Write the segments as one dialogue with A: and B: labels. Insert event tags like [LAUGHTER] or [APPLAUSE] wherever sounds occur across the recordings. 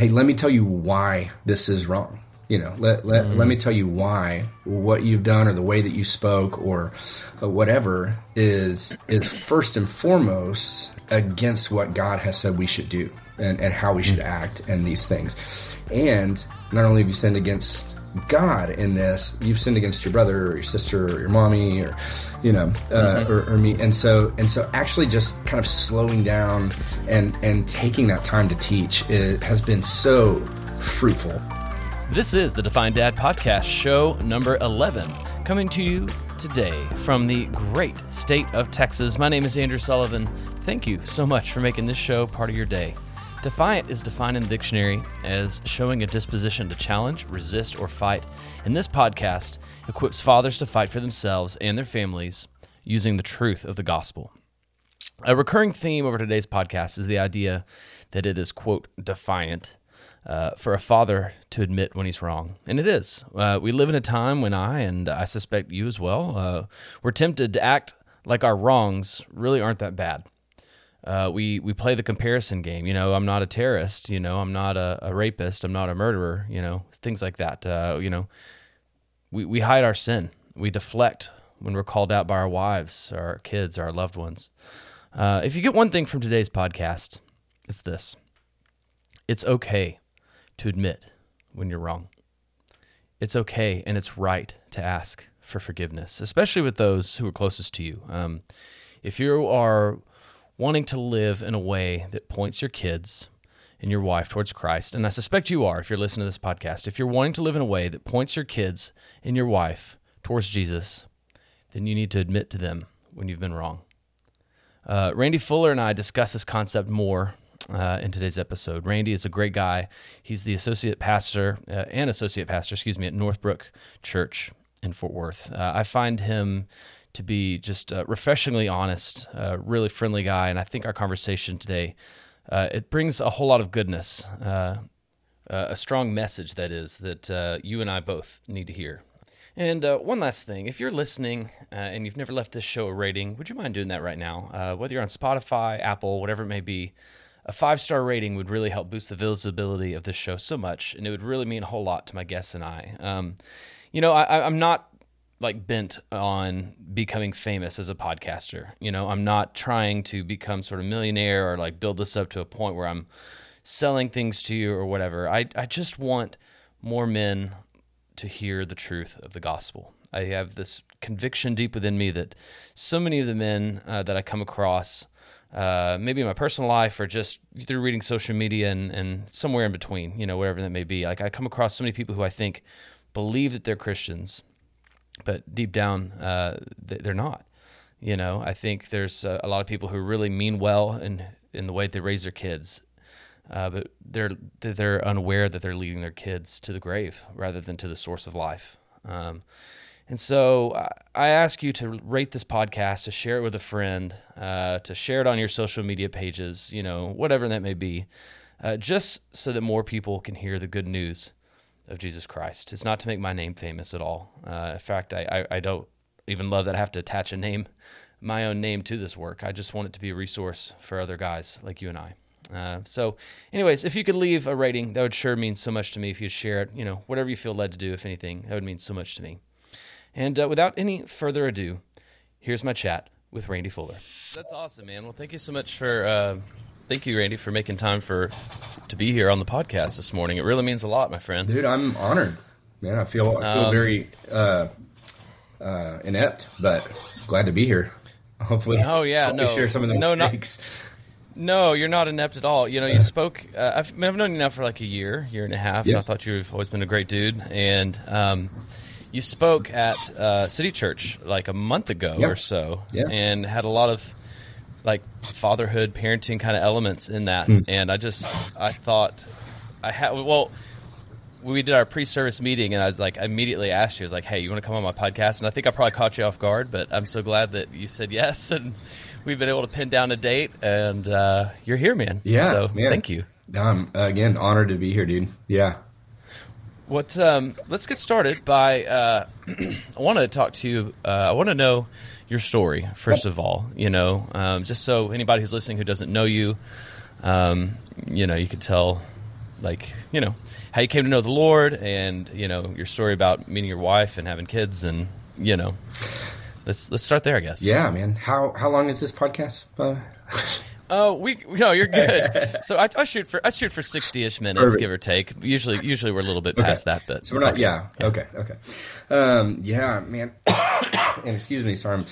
A: hey, let me tell you why this is wrong. You know, let let, mm. let me tell you why what you've done or the way that you spoke or uh, whatever is is first and foremost against what God has said we should do and, and how we should mm. act and these things. And not only have you sinned against God in this, you've sinned against your brother or your sister or your mommy or, you know, uh, mm-hmm. or, or, me. And so, and so actually just kind of slowing down and, and taking that time to teach it has been so fruitful.
B: This is the Defiant Dad Podcast, show number 11, coming to you today from the great state of Texas. My name is Andrew Sullivan. Thank you so much for making this show part of your day. Defiant is defined in the dictionary as showing a disposition to challenge, resist, or fight. And this podcast equips fathers to fight for themselves and their families using the truth of the gospel. A recurring theme over today's podcast is the idea that it is, quote, defiant uh, for a father to admit when he's wrong. And it is. Uh, we live in a time when I, and I suspect you as well, uh, we're tempted to act like our wrongs really aren't that bad. Uh, we, we play the comparison game. You know, I'm not a terrorist. You know, I'm not a, a rapist. I'm not a murderer. You know, things like that. Uh, you know, we, we hide our sin. We deflect when we're called out by our wives, our kids, our loved ones. Uh, if you get one thing from today's podcast, it's this it's okay to admit when you're wrong. It's okay and it's right to ask for forgiveness, especially with those who are closest to you. Um, if you are wanting to live in a way that points your kids and your wife towards Christ, and I suspect you are if you're listening to this podcast, if you're wanting to live in a way that points your kids and your wife towards Jesus, then you need to admit to them when you've been wrong. Uh, Randy Fuller and I discuss this concept more uh, in today's episode. Randy is a great guy. He's the associate pastor uh, and associate pastor, excuse me, at Northbrook Church in Fort Worth. Uh, I find him to be just a refreshingly honest, uh, really friendly guy, and I think our conversation today uh, it brings a whole lot of goodness, uh, a strong message that is that you and I both need to hear. And uh, one last thing if you're listening uh, and you've never left this show a rating, would you mind doing that right now? Uh, whether you're on Spotify, Apple, whatever it may be, a five star rating would really help boost the visibility of this show so much, and it would really mean a whole lot to my guests and I. Um, you know, I, I'm not like bent on becoming famous as a podcaster. You know, I'm not trying to become sort of millionaire or like build this up to a point where I'm selling things to you or whatever. I, I just want more men to hear the truth of the gospel. I have this conviction deep within me that so many of the men uh, that I come across uh, maybe in my personal life or just through reading social media and, and somewhere in between, you know, whatever that may be. Like I come across so many people who I think believe that they're Christians, but deep down, uh, they're not. You know, I think there's a, a, lot of people who really mean well in in the way they raise their kids, uh, but they're they're unaware that they're leading their kids to the grave rather than to the source of life. Um, and so I ask you to rate this podcast, to share it with a friend, uh, to share it on your social media pages, you know, whatever that may be, uh, just so that more people can hear the good news of Jesus Christ. It's not to make my name famous at all. Uh, in fact, I, I, I, don't even love that I have to attach a name, my own name to this work. I just want it to be a resource for other guys like you and I. Uh, so, anyways, if you could leave a rating, that would sure mean so much to me. If you'd share it, you know, whatever you feel led to do, if anything, that would mean so much to me. And uh, without any further ado, here's my chat with Randy Fuller. That's awesome, man. Well, thank you so much for uh, thank you, Randy, for making time for to be here on the podcast this morning. It really means a lot, my friend.
A: Dude, I'm honored, man. I feel I feel um, very uh, uh, inept, but glad to be here. [LAUGHS] Hopefully,
B: oh yeah,
A: hopefully
B: no,
A: share some of the
B: no,
A: mistakes.
B: Not, no, you're not inept at all. You know, you spoke. Uh, I've, I've, known you now for like a year, year and a half. Yeah. I thought you've always been a great dude, and um, you spoke at uh, City Church like a month ago or so,
A: yeah.
B: and had a lot of like fatherhood, parenting kind of elements in that. Hmm. And I just, I thought, I had well, we did our pre-service meeting, and I was like, I immediately asked you, I was like, "Hey, you want to come on my podcast?" And I think I probably caught you off guard, but I'm so glad that you said [LAUGHS] yes, and we've been able to pin down a date, and uh, you're here, man.
A: Yeah,
B: so
A: man.
B: thank you.
A: Um, again, honored to be here, dude. Yeah.
B: What? Um, let's get started by. Uh, [CLEARS THROAT] I want to talk to you. Uh, I want to know your story first of all. You know, um, just so anybody who's listening who doesn't know you, um, you know, you could tell like you know how you came to know the Lord, and you know your story about meeting your wife and having kids, and you know, let's let's start there, I guess.
A: Yeah, man. How how long is this podcast? Uh, [LAUGHS]
B: Oh, we no, you're good. [LAUGHS] so I, I shoot for I shoot for sixty ish minutes, Perfect. give or take. Usually, usually we're a little bit past that, but
A: so we're not. Okay. Yeah, yeah, Okay. Okay. Um, yeah, man. [COUGHS] and excuse me, sorry.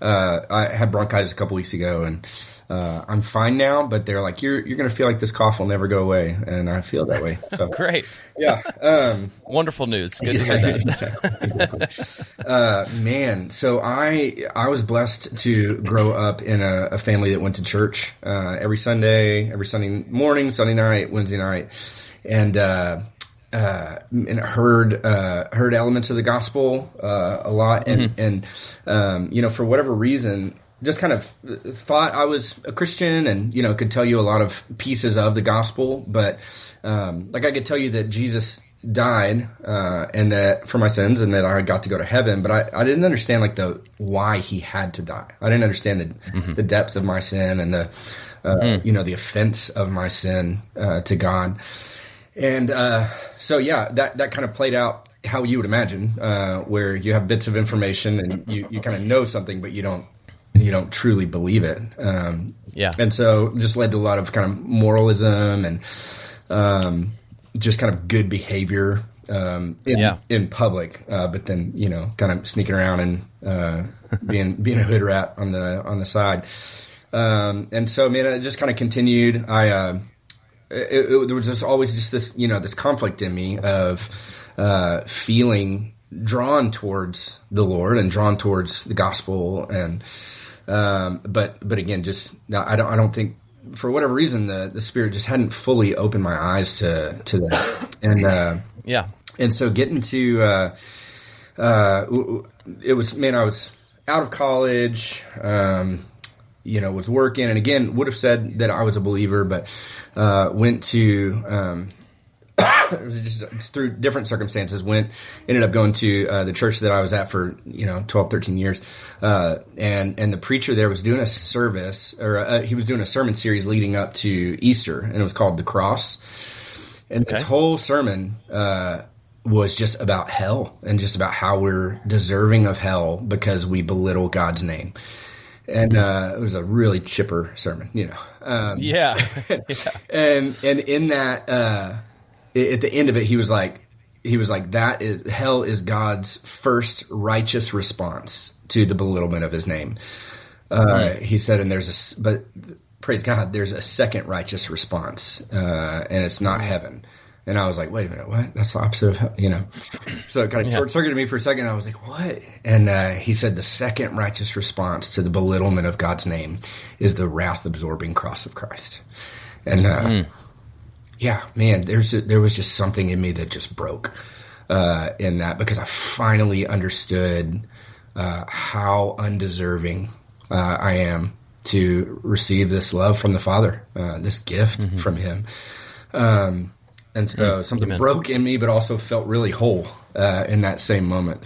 A: Uh, I had bronchitis a couple weeks ago, and uh, I'm fine now, but they're like, you're you're gonna feel like this cough will never go away, and I feel that way. So [LAUGHS]
B: great,
A: yeah, um, [LAUGHS]
B: wonderful news. Good yeah, to hear that.
A: Exactly. uh, man, so I I was blessed to grow up in a, a family that went to church uh, every Sunday, every Sunday morning, Sunday night, Wednesday night, and. Uh, uh, and heard uh, heard elements of the gospel uh, a lot, and mm-hmm. and um, you know for whatever reason, just kind of thought I was a Christian and, you know, could tell you a lot of pieces of the gospel. But, um, like I could tell you that Jesus died, uh, and that for my sins and that I got to go to heaven, but I, I didn't understand like the, why he had to die. I didn't understand the, mm-hmm. the depth of my sin and the, uh, mm. you know, the offense of my sin, uh, to God. And, uh, so yeah, that, that kind of played out how you would imagine, uh, where you have bits of information and you, you kind of know something, but you don't you don't truly believe it. Um,
B: yeah.
A: And so just led to a lot of kind of moralism and um, just kind of good behavior um, in, yeah. in public, uh, but then you know, kind of sneaking around and uh, [LAUGHS] being being a hood rat on the on the side. Um, and so, man, it just kind of continued. I uh, it, it, there was just always just this you know this conflict in me of uh, feeling drawn towards the Lord and drawn towards the gospel and um, but but again, just I don't I don't think for whatever reason the the spirit just hadn't fully opened my eyes to to that. And uh,
B: yeah,
A: and so getting to uh, uh, it was man, I was out of college. Um, you know, was working, and again, would have said that I was a believer, but uh, went to um, [COUGHS] it was just, through different circumstances went ended up going to uh, the church that I was at for you know 12 13 years uh, and and the preacher there was doing a service or uh, he was doing a sermon series leading up to Easter and it was called the cross and okay. this whole sermon uh, was just about hell and just about how we're deserving of hell because we belittle God's name and uh, it was a really chipper sermon, you know.
B: Um, yeah. [LAUGHS] [LAUGHS] yeah.
A: and and in that uh, at the end of it, he was like, he was like, that is hell is God's first righteous response to the belittlement of His name. Uh. He said, and there's a but praise God, there's a second righteous response, uh, and it's not heaven. And I was like, wait a minute, what? That's the opposite of, you know. So it kind of yeah. short circuited me for a second. I was like, what? And uh, he said, the second righteous response to the belittlement of God's name is the wrath absorbing cross of Christ. And mm yeah, man, there's a, there was just something in me that just broke uh, in that because I finally understood uh, how undeserving uh, I am to receive this love from the Father, uh, this gift mm-hmm. from Him. Um, and so mm, something Amen. broke in me, but also felt really whole uh, in that same moment.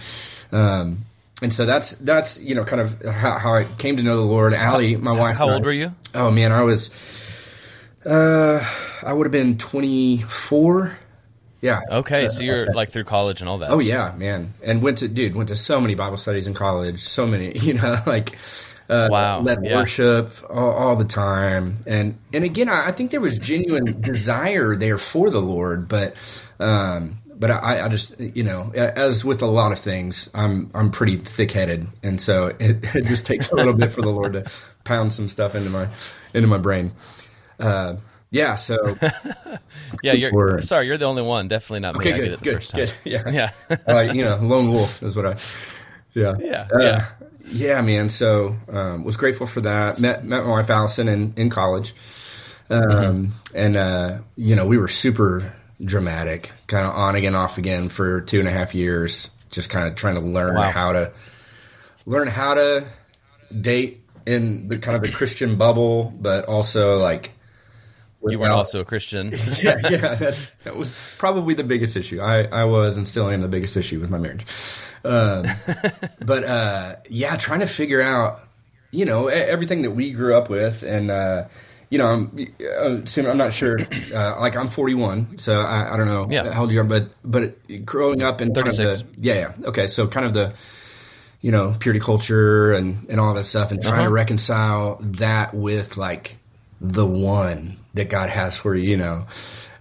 A: Um, and so that's that's you know kind of how, how, I came to know the Lord. Allie, my wife.
B: How old I, were you?
A: Oh man, I was uh, I would have been 24. Yeah.
B: Okay, so you're like through college and all that.
A: Oh yeah, man. And went to dude, went to so many Bible studies in college, so many, [LAUGHS] you know, like uh,
B: wow,
A: led yeah. worship all, all, the time. And and again, I, I, think there was genuine [LAUGHS] desire there for the Lord, but um but I, I just you know, as with a lot of things, I'm I'm pretty thick headed, and so it, [LAUGHS] it just takes a little bit for the Lord to pound some stuff into my into my brain. Uh, yeah, so [LAUGHS]
B: yeah, you're sorry, you're the only one. Definitely not
A: okay,
B: me.
A: Good,
B: I get it the
A: good,
B: first time. Good, [LAUGHS]
A: yeah, yeah. [LAUGHS] uh, you know, lone wolf is what I. Yeah,
B: yeah, uh, yeah.
A: Yeah, man. So um, was grateful for that. Met met my wife Allison in in college, um, mm-hmm. and uh, you know we were super dramatic, kind of on again, off again for two and a half years. Just kind of trying to learn wow. how to learn how to date in the kind of the Christian bubble, but also like
B: you weren't also a Christian. [LAUGHS]
A: yeah, yeah, that's that was probably the biggest issue. I, I was and still am the biggest issue with my marriage. Um, [LAUGHS] but uh, yeah, trying to figure out, you know, everything that we grew up with, and uh, you know, I'm, uh, I'm not sure. Uh, like I'm 41, so I, I don't know
B: Yeah.
A: how old you are, but but growing up in kind of
B: 36.
A: the, yeah, yeah, okay, so kind of the you know purity culture and and all that stuff, and trying
B: Uh-huh.
A: to reconcile that with like the one that God has for you, you know.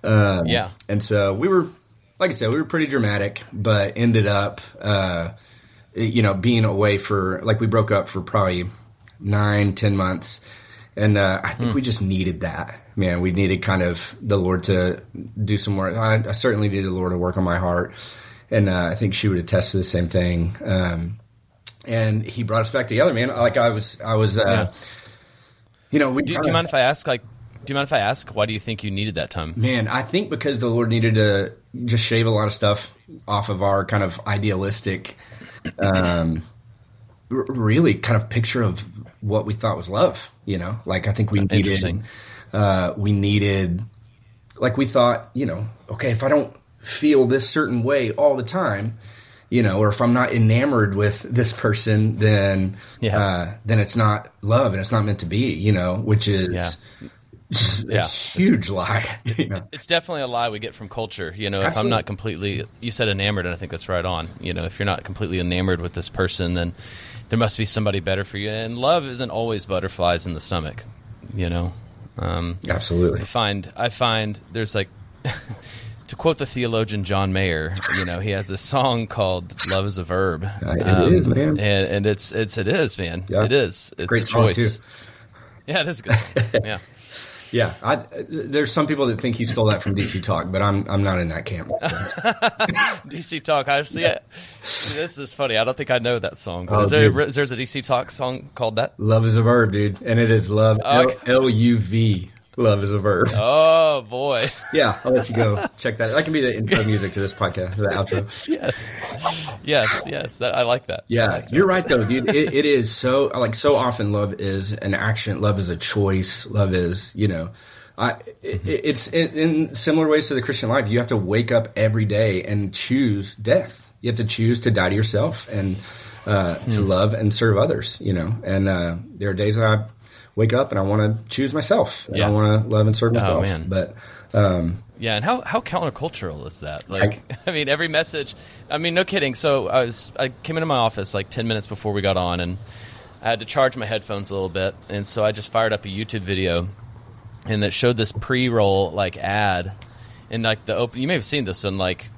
A: Um,
B: Yeah.
A: and so we were, like I said, we were pretty dramatic, but ended up, uh, you know, being away for like we broke up for probably nine, ten months, and uh, I think we just needed that. Man, we needed kind of the Lord to do some work. I, I certainly needed the Lord to work on my heart, and uh, I think she would attest to the same thing. Um, and He brought us back together, man. Like I was, I was, uh,
B: Yeah.
A: You know, we
B: Do, do you mind if I ask? Like, do you mind if I ask? Why do you think you needed that time?
A: Man, I think because the Lord needed to just shave a lot of stuff off of our kind of idealistic, um, r- really kind of picture of what we thought was love. You know, like I think we needed,
B: Interesting.
A: uh, we needed, like we thought, you know, okay, if I don't feel this certain way all the time, you know, or if I'm not enamored with this person, then,
B: Yeah.
A: uh, then it's not love and it's not meant to be. You know, which is.
B: Yeah.
A: Just
B: Yeah.
A: a huge lie. You know?
B: It's definitely a lie we get from culture. You know, if I'm not completely, you said enamored, and I think that's right on. You know, if you're not completely enamored with this person, then there must be somebody better for you. And love isn't always butterflies in the stomach. You know, um,
A: Absolutely.
B: I find I find there's like [LAUGHS] to quote the theologian John Mayer, you know, he has this song called "Love is a Verb."
A: it is, um, man.
B: and, and it's it's it is, man.
A: Yeah.
B: It is. It's,
A: great
B: a choice.
A: too.
B: Yeah, it is good. [LAUGHS] yeah.
A: Yeah, I, there's some people that think he stole that from DC Talk, but I'm I'm not in that camp. [LAUGHS]
B: DC Talk. I see it. This is funny. I don't think I know that song. But
A: Oh,
B: is there there's a DC Talk song called that?
A: love is a verb, dude, and it is love.
B: Oh, okay.
A: L U V. Love is a verb.
B: Oh boy. [LAUGHS]
A: Yeah, I'll let you go check that. That can be the intro music to this podcast, the outro.
B: yes. Yes. Yes. That I like that.
A: Yeah, you're right though, dude. It, it is so like so often love is an action. Love is a choice. Love is you know, I it, it's in, in similar ways to the Christian life. You have to wake up every day and choose death. You have to choose to die to yourself and uh, to love and serve others. You know, and uh, there are days that I wake up and I want to choose myself. And
B: Yeah.
A: I want to love and serve myself.
B: man.
A: But um,
B: Yeah, and how how countercultural is that? Like, [LAUGHS] I mean, every message. I mean, no kidding. So I was I came into my office like ten minutes before we got on, and I had to charge my headphones a little bit, and so I just fired up a YouTube video, and that showed this pre-roll like ad, and like the open. You may have seen this and like.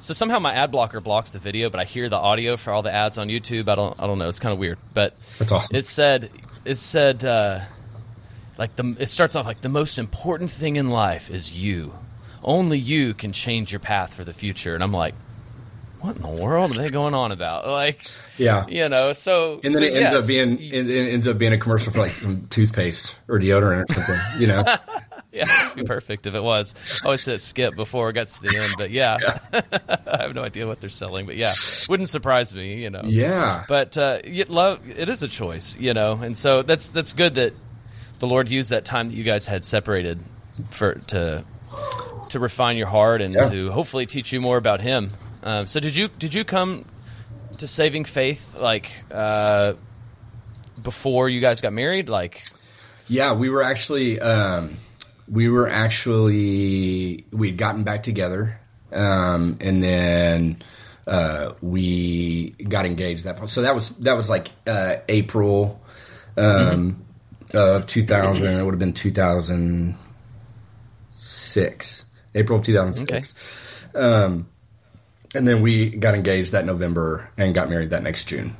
B: So somehow my ad blocker blocks the video, but I hear the audio for all the ads on YouTube. I don't, I don't know. It's kind of weird, but
A: That's awesome.
B: It said, it said, uh, like the it starts off like the most important thing in life is you. Only you can change your path for the future. And I'm like, what in the world are they going on about? [LAUGHS] Like,
A: yeah.
B: you know, so
A: And then
B: so
A: it ends
B: yes,
A: up being it, it ends up being a commercial for like some toothpaste or deodorant or something. You know. [LAUGHS]
B: yeah, it'd be perfect if it was. I always said skip before it gets to the end, but yeah, [LAUGHS] I have no idea what they're selling, but yeah, wouldn't surprise me, you know.
A: Yeah.
B: But uh, love it is a choice, you know, and so that's that's good that the Lord used that time that you guys had separated for to to refine your heart and
A: Yeah.
B: to hopefully teach you more about Him. Um, so did you did you come to saving faith like uh, before you guys got married? Like,
A: Yeah, we were actually um, we were actually we had gotten back together, um, and then uh, we got engaged. That so that was that was like uh, April um, of two thousand. It would have been two thousand six, April of two thousand six. Um, and then we got engaged that November and got married that next June.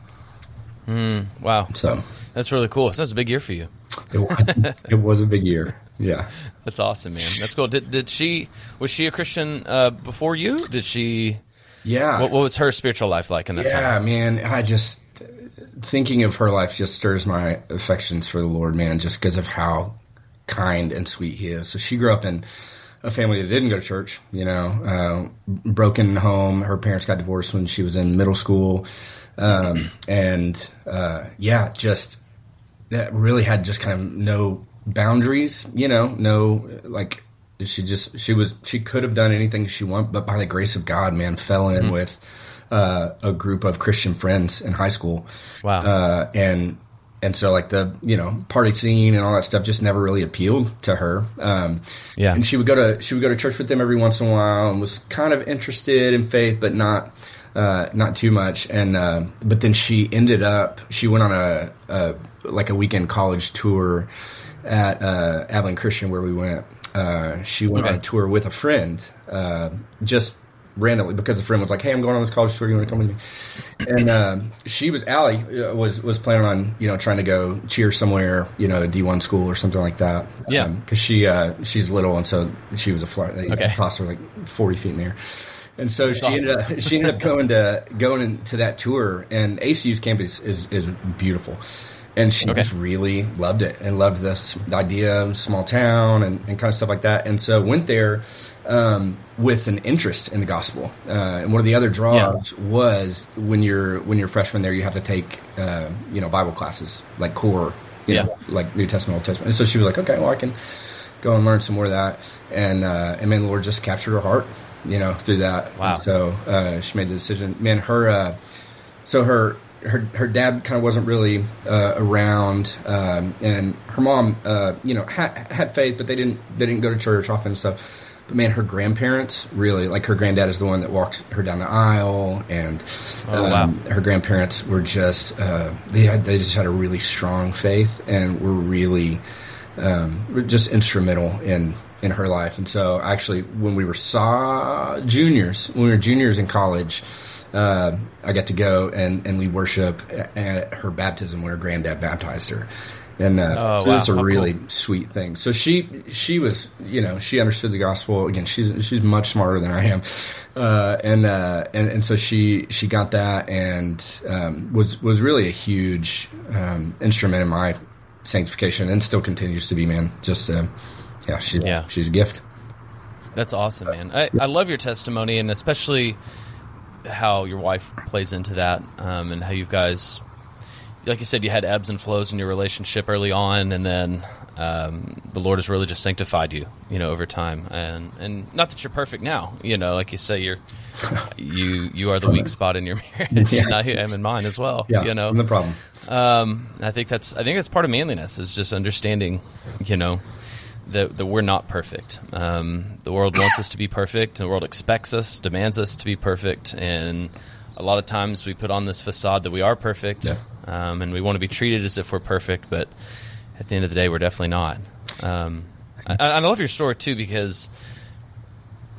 B: wow,
A: So
B: that's really cool. So that's a big year for you.
A: it was, it was a big year. Yeah.
B: That's awesome, man. That's cool. Did did she was she a Christian uh, before you? Did she?
A: Yeah.
B: What, what was her spiritual life like in that time?
A: Yeah, man. I just thinking of her life just stirs my affections for the Lord, man. Just because of how kind and sweet He is. So she grew up in a family that didn't go to church. You know, uh, broken home. Her parents got divorced when she was in middle school, um, and uh, yeah, just that really had just kind of no boundaries. You know, no like she just she was she could have done anything she wanted, but by the grace of God, man, fell in with uh, a group of Christian friends in high school.
B: Wow.
A: Uh, and and so like the you know party scene and all that stuff just never really appealed to her. Um,
B: Yeah.
A: and she would go to she would go to church with them every once in a while and was kind of interested in faith, but not uh, not too much. And uh, but then she ended up she went on a, a like a weekend college tour at uh, Abilene Christian where we went. Uh, she went on a tour with a friend, uh, just randomly because a friend was like, "Hey, I'm going on this college tour. You want to come with me?" And uh, she was Allie uh, was was planning on you know trying to go cheer somewhere, you know, a D1 school or something like that.
B: Yeah.
A: because she uh, she's little and so she was a flight. They
B: Okay.
A: tossed her like 40 feet in the air. And so she
B: awesome.
A: ended up [LAUGHS] she ended up going to going into that tour and ACU's campus is, is beautiful. And she
B: Okay.
A: just really loved it and loved this idea of small town and, and kind of stuff like that. And so went there um, with an interest in the gospel. Uh, and one of the other draws was when you're when you're a freshman there, you have to take uh, you know Bible classes like core, you
B: Yeah.
A: know, like New Testament, Old Testament. And so she was like, okay, well I can go and learn some more of that. And uh, and man, the Lord just captured her heart, you know, through that.
B: Wow.
A: And so uh, she made the decision. Man, her uh, so her her her dad kind of wasn't really uh, around, um, and her mom, uh, you know, had had faith, but they didn't they didn't go to church often and stuff. But man, her grandparents really like her granddad is the one that walked her down the aisle, and
B: Oh, wow.
A: um, her grandparents were just uh, they had they just had a really strong faith and were really um, just instrumental in in her life. And so actually, when we were saw juniors, when we were juniors in college, uh, I got to go and and we worship at, her baptism when her granddad baptized her. And uh,
B: Oh,
A: so
B: wow.
A: it's a
B: How
A: really
B: cool.
A: sweet thing. So she she was you know she understood the gospel again. She's she's much smarter than I am, uh, and uh, and and so she she got that and um, was was really a huge um, instrument in my sanctification and still continues to be. Man, just uh, yeah, she's
B: Yeah.
A: she's a gift.
B: That's awesome, man. I, I love your testimony, and especially how your wife plays into that, um, and how you guys, like you said, you had ebbs and flows in your relationship early on, and then um, the Lord has really just sanctified you, you know, over time. And and not that you're perfect now, you know, like you say, you're [LAUGHS] you you are the weak spot in your [LAUGHS] marriage,
A: Yeah.
B: and I am in mine as well.
A: Yeah,
B: you know,
A: I'm the problem.
B: um, I think that's I think that's part of manliness is just understanding, you know, that, that we're not perfect. Um, the world wants us to be perfect. The world expects us, demands us to be perfect, and a lot of times we put on this facade that we are perfect,
A: Yeah.
B: um, and we want to be treated as if we're perfect. But at the end of the day, we're definitely not. Um, I, I love your story too because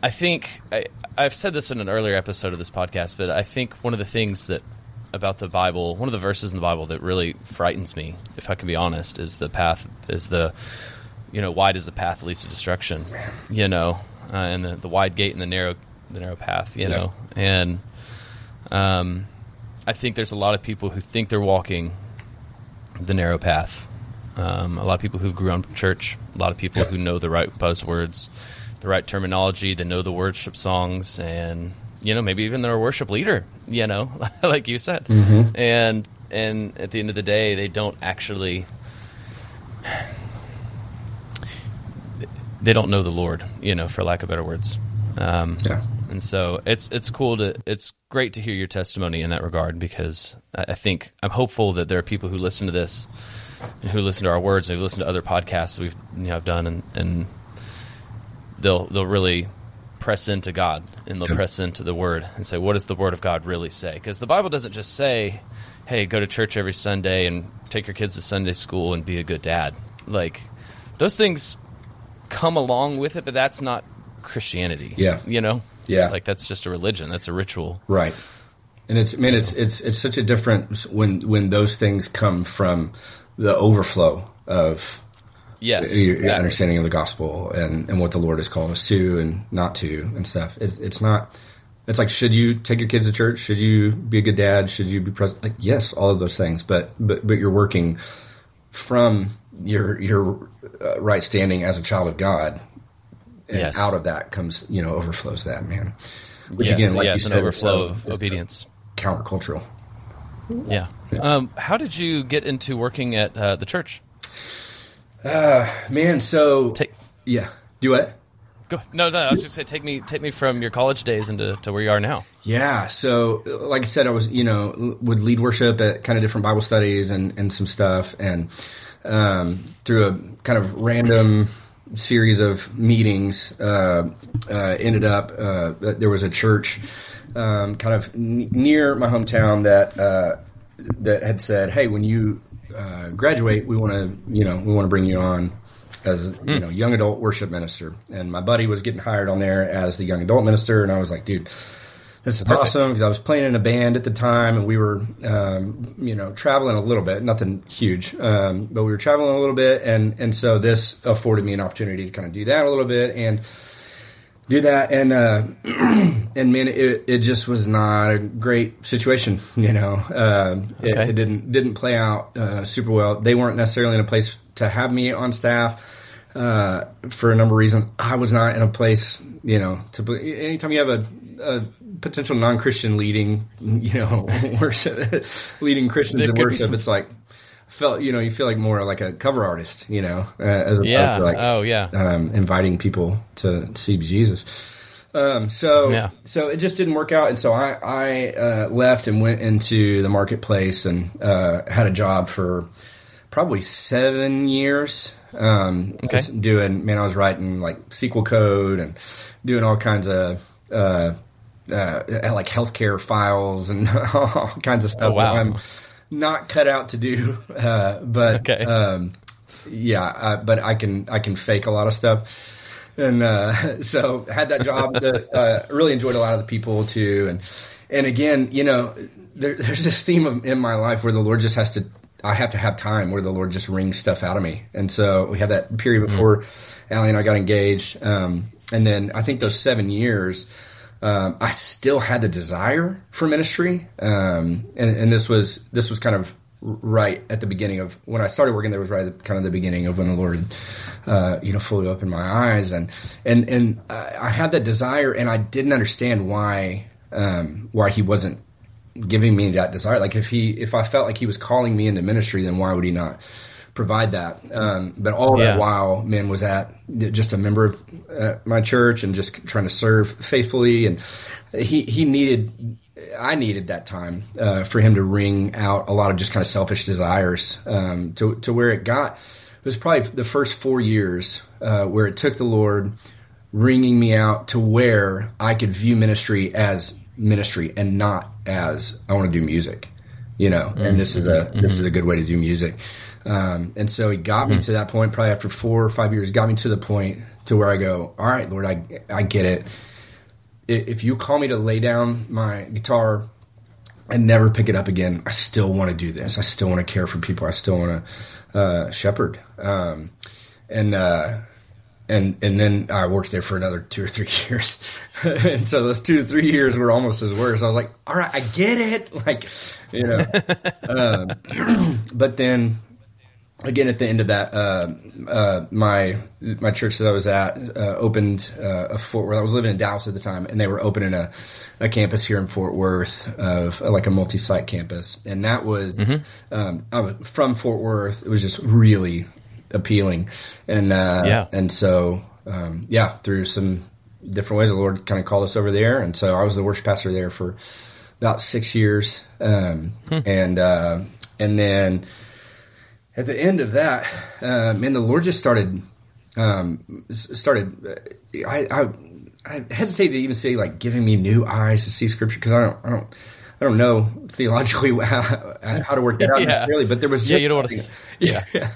B: I think I, I've said this in an earlier episode of this podcast, but I think one of the things that about the Bible, one of the verses in the Bible that really frightens me, if I can be honest, is the path is the you know wide is the path leads to destruction, you know, uh, and the, the wide gate and the narrow the narrow path, you
A: Yeah.
B: know, and um, I think there's a lot of people who think they're walking the narrow path. Um, a lot of people who grew up in church, a lot of people
A: Yeah.
B: who know the right buzzwords, the right terminology, they know the worship songs, and you know maybe even they're a worship leader. You know, [LAUGHS] like you said, and and at the end of the day, they don't actually they don't know the Lord. You know, for lack of better words. Um,
A: Yeah.
B: and so it's it's cool to it's great to hear your testimony in that regard because I, I think I'm hopeful that there are people who listen to this and who listen to our words and who listen to other podcasts we've you know I've done and, and they'll they'll really press into God and they'll
A: Yeah.
B: press into the Word and say what does the Word of God really say because the Bible doesn't just say hey go to church every Sunday and take your kids to Sunday school and be a good dad like those things come along with it but that's not Christianity
A: Yeah.
B: you know
A: Yeah.
B: like that's just a religion that's a ritual
A: Right. And it's man, it's it's it's such a difference when when those things come from the overflow of
B: yes
A: your, your
B: exactly.
A: understanding of the gospel and, and what the Lord has called us to and not to and stuff. It's, it's not. It's like, should you take your kids to church? Should you be a good dad? Should you be present? Like, yes, all of those things. But but but you're working from your your uh, right standing as a child of God, and
B: Yes.
A: out of that comes you know overflows that man. Which
B: Yes,
A: again, like
B: yeah,
A: you said,
B: an overflow of obedience
A: countercultural.
B: yeah um, how did you get into working at uh, the church
A: Man, so
B: Take,
A: yeah, do what?
B: Go, no, no. I was just say take me take me from your college days into to where you are now.
A: Yeah. So, like I said, I was you know would lead worship at kind of different Bible studies and and some stuff, and um, through a kind of random series of meetings, uh, uh, ended up uh, there was a church um, kind of n- near my hometown that uh, that had said, "Hey, when you uh, graduate, we want to you know we want to bring you on." As you know, young adult worship minister, and my buddy was getting hired on there as the young adult minister, and I was like, "Dude, this is Perfect. awesome because I was playing in a band at the time and we were, um, you know, traveling a little bit, nothing huge, um, but we were traveling a little bit. And, and so this afforded me an opportunity to kind of do that a little bit and do that. And, uh, [CLEARS THROAT] and man, it, it just was not a great situation, [LAUGHS] you know, uh, okay. it, it, didn't, didn't play out, uh, super well. They weren't necessarily in a place to have me on staff. Uh, for a number of reasons, I was not in a place, you know, to anytime you have a, a potential non-Christian leading, you know, [LAUGHS] worship, leading Christians in worship, some... it's like felt you know you feel like more like a cover artist, you know, uh, as opposed
B: yeah.
A: to like
B: oh yeah,
A: um, inviting people to see Jesus. Um, so yeah. so it just didn't work out, and so I I uh, left and went into the marketplace and uh, had a job for probably seven years. Um, okay. doing man, I was writing like SQL code and doing all kinds of uh, uh, like healthcare files and [LAUGHS] all kinds of stuff.
B: Oh, wow.
A: I'm not cut out to do, uh, but okay. um, yeah, uh, but I can I can fake a lot of stuff. And uh, [LAUGHS] so had that job that uh, really enjoyed a lot of the people too, and and again, you know, there, there's this theme of, in my life where the Lord just has to I have to have time where the Lord just wrings stuff out of me. And so we had that period mm-hmm. before mm-hmm. Allie and I got engaged. Um, and then I think those seven years, um, I still had the desire for ministry, um, and, and, this was this was kind of right at the beginning of when I started working. There was right at kind of the beginning of when the Lord, uh, you know, fully opened my eyes, and and and I had that desire, and I didn't understand why um, why He wasn't giving me that desire. Like if He if I felt like He was calling me into ministry, then why would He not? Provide that. Um, but all yeah. that while, man was at just a member of uh, my church and just trying to serve faithfully. And he he needed, I needed that time uh, for him to wring out a lot of just kind of selfish desires um, to to where it got. It was probably the first four years uh, where it took the Lord wringing me out to where I could view ministry as ministry and not as I want to do music, you know. Mm-hmm. And this is a mm-hmm. this is a good way to do music. Um, and so he got me mm. to that point, probably after four or five years, got me to the point to where I go, all right, Lord, I, I get it. If you call me to lay down my guitar and never pick it up again, I still want to do this. I still want to care for people. I still want to uh, shepherd. Um, and uh, and and then I worked there for another two or three [LAUGHS] years, and so those two or three years were almost as worse. I was like, all right, I get it, [LAUGHS] like you know. um, [CLEARS THROAT] but then again at the end of that uh, uh, my my church that I was at uh, opened uh, a Fort Worth I was living in Dallas at the time and they were opening a, a campus here in Fort Worth of like a multi-site campus. And that was mm-hmm. um, was from Fort Worth it was just really appealing. And uh, yeah. and so um, yeah through some different ways the Lord kind of called us over there. And so I was the worship pastor there for about six years. Um, hmm. and uh, and then at the end of that, uh, man, the Lord just started um, started. Uh, I, I, I hesitate to even say like giving me new eyes to see Scripture because I don't I don't I don't know theologically [LAUGHS] how, how to work that out yeah. necessarily. But there was just,
B: yeah, you don't want to. [LAUGHS] Yeah. yeah.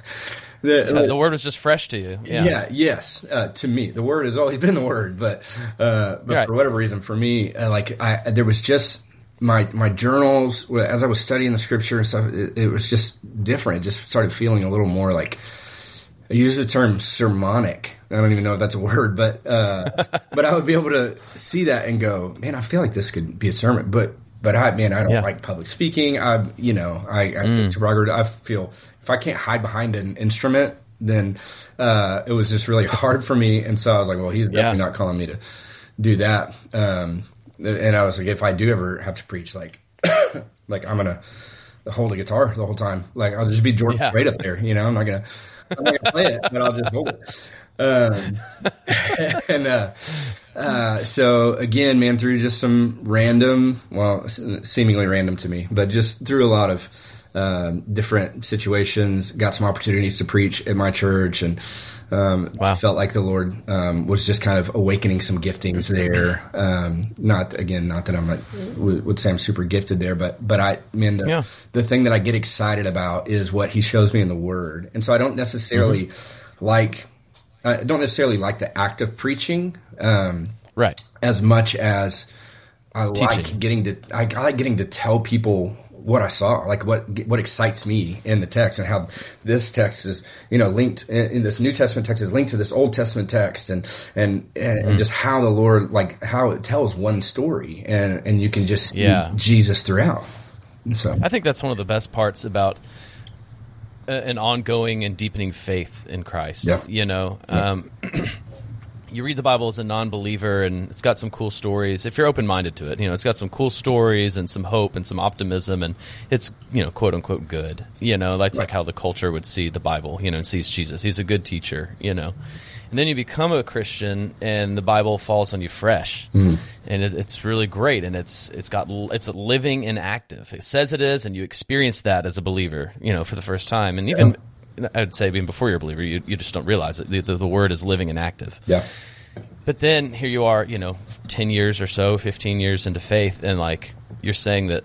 B: The, yeah, the, word was just fresh to you. Yeah.
A: yeah yes. Uh, to me, the word has always [LAUGHS] been the word, but, uh, but right. for whatever reason, for me, uh, like I, there was just my my journals as I was studying the scripture and stuff, it, it, was just different. It just started feeling a little more like I use the term sermonic. I don't even know if that's a word, but uh, [LAUGHS] but I would be able to see that and go, man, I feel like this could be a sermon. But but I man, I don't yeah. like public speaking. I you know I I, mm. I feel if I can't hide behind an instrument, then uh, it was just really [LAUGHS] hard for me. And so I was like, well, he's definitely yeah. not calling me to do that. Um, and I was like, if I do ever have to preach, like, [COUGHS] like I'm gonna, hold a guitar the whole time. Like I'll just be George
B: Yeah.
A: Strait up there. You know, I'm not gonna, I'm not gonna play it, but I'll just hold it. Um, [LAUGHS] and uh, uh, so again, man, through just some random, well, s- seemingly random to me, but just through a lot of um, different situations, got some opportunities to preach at my church, and um,
B: Wow.
A: felt like the Lord um, was just kind of awakening some giftings there. Um, not again, not that I'm like would, would say I'm super gifted there, but but I mean the,
B: Yeah.
A: the thing that I get excited about is what He shows me in the Word, and so I don't necessarily like. I don't necessarily like the act of preaching um,
B: Right.
A: as much as I like getting to. I, I like getting to tell people what I saw, like what what excites me in the text, and how this text is, you know, linked in, in this New Testament text is linked to this Old Testament text, and and and, and just how the Lord, like how it tells one story, and and you can just see
B: Yeah.
A: Jesus throughout. So
B: I think that's one of the best parts about an ongoing and deepening faith in Christ.
A: Yeah.
B: You know, um, [CLEARS THROAT] you read the Bible as a non-believer, and it's got some cool stories. If you're open-minded to it, you know, it's got some cool stories and some hope and some optimism, and it's you know, quote unquote, good. You know, that's like how the culture would see the Bible. You know, and sees Jesus. He's a good teacher. You know. And then you become a Christian, and the Bible falls on you fresh, mm-hmm. and it, it's really great. And it's it's got it's living and active. It says it is, and you experience that as a believer, you know, for the first time. And even I'd say, even before you're a believer, you, you just don't realize it. The, the, the word is living and active.
A: yeah,
B: But then here you are, you know, ten years or so, fifteen years into faith, and like you're saying that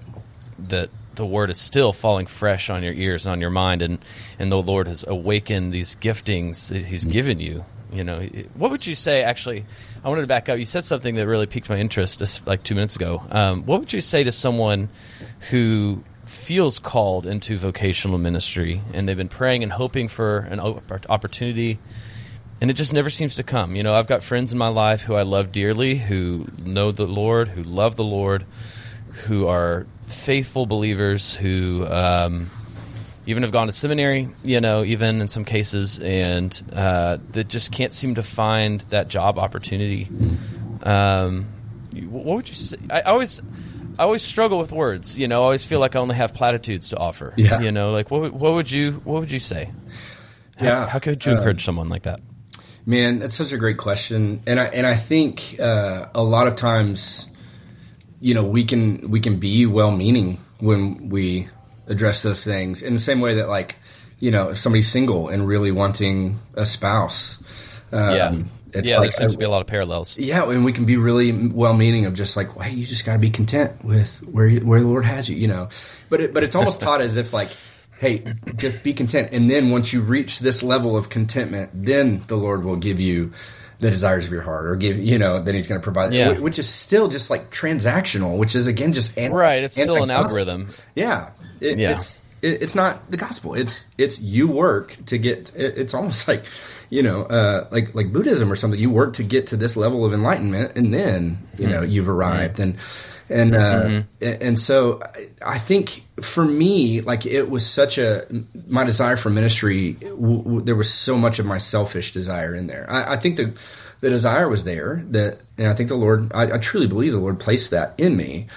B: that the word is still falling fresh on your ears and on your mind, and and the Lord has awakened these giftings that He's given you. You know, what would you say? Actually, I wanted to back up. You said something that really piqued my interest just like two minutes ago. Um, what would you say to someone who feels called into vocational ministry and they've been praying and hoping for an opportunity? and it just never seems to come. You know, I've got friends in my life who I love dearly, who know the Lord, who love the Lord, who are faithful believers, who um, even have gone to seminary. You know, even in some cases, and uh, that just can't seem to find that job opportunity. Um, what would you say? I always. I always struggle with words, you know. I always feel like I only have platitudes to offer.
A: Yeah.
B: You know, like what, would- what would you what would you say? How,
A: Yeah.
B: how could you
A: Um,
B: encourage someone like that?
A: Man, that's such a great question, and I and I think uh, a lot of times, you know, we can we can be well-meaning when we address those things in the same way that, like, you know, if somebody's single and really wanting a spouse, um,
B: yeah,
A: it's
B: yeah.
A: like,
B: there seems to be a lot of parallels.
A: yeah, and we can be really well-meaning of just like, hey, you just got to be content with where you, where the Lord has you, you know. But it, but it's almost [LAUGHS] taught as if like, hey, just be content, and then once you reach this level of contentment, then the Lord will give you the desires of your heart, or give you know, then He's going to provide.
B: Yeah.
A: which is still just like transactional, which is again just anti-
B: Right, it's still an algorithm.
A: Yeah, it,
B: Yeah.
A: it's it, it's not the gospel. It's it's you work to get. It, it's almost [LAUGHS] like you know, uh, like like Buddhism or something. You work to get to this level of enlightenment, and then you know you've arrived. And and uh, and- and so I, I think for me, like it was such a my desire for ministry. W- w- there was so much of my selfish desire in there. I, I think the the desire was there that, and I think the Lord. I, I truly believe the Lord placed that in me.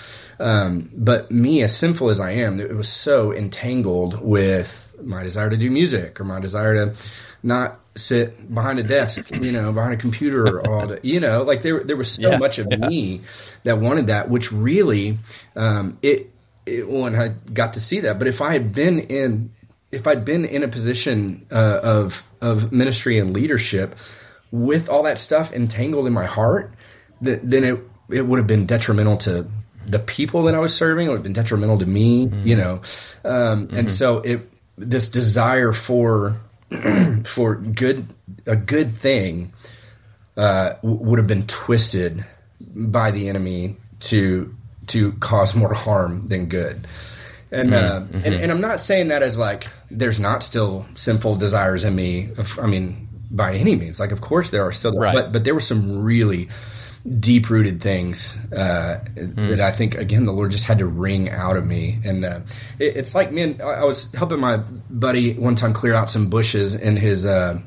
A: Um, but me, as sinful as I am, it was so entangled with my desire to do music or my desire to not sit behind a desk, you know, behind a computer all day, you know, like there, there was so
B: Yeah,
A: much of
B: yeah.
A: me that wanted that, which really, um, it, it, when I got to see that, but if I had been in, if I'd been in a position uh, of of ministry and leadership with all that stuff entangled in my heart, th- then it it would have been detrimental to the people that I was serving. It would have been detrimental to me, you know. Um, And so it this desire for [CLEARS THROAT] for good a good thing uh, would have been twisted by the enemy to to cause more harm than good. And, uh, and and I'm not saying that as like there's not still sinful desires in me. I mean, by any means, like of course there are still,
B: Right.
A: but but there were some really deep rooted things uh, that I think again the Lord just had to wring out of me. And uh, it, it's like man, I, I was helping my buddy one time clear out some bushes in his uh,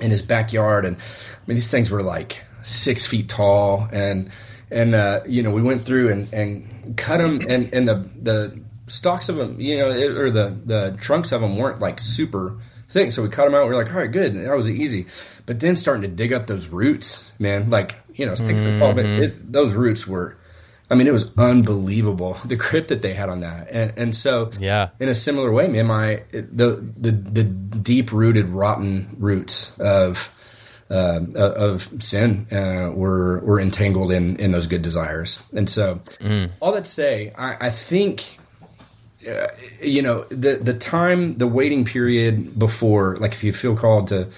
A: in his backyard, and I mean these things were like six feet tall, and and uh, you know we went through and and cut them, and and the the stalks of them, you know, it, or the the trunks of them weren't like super thick. So we cut them out. We are like, all right, good. That was easy. But then starting to dig up those roots, man, like you know, sticking mm-hmm. but it, those roots were. I mean, it was unbelievable [LAUGHS] the grip that they had on that, and and so
B: yeah.
A: In a similar way, man, my the the the deep rooted rotten roots of uh, of sin uh, were were entangled in in those good desires, and so mm. all that to say, I, I think uh, you know the the time the waiting period before like if you feel called to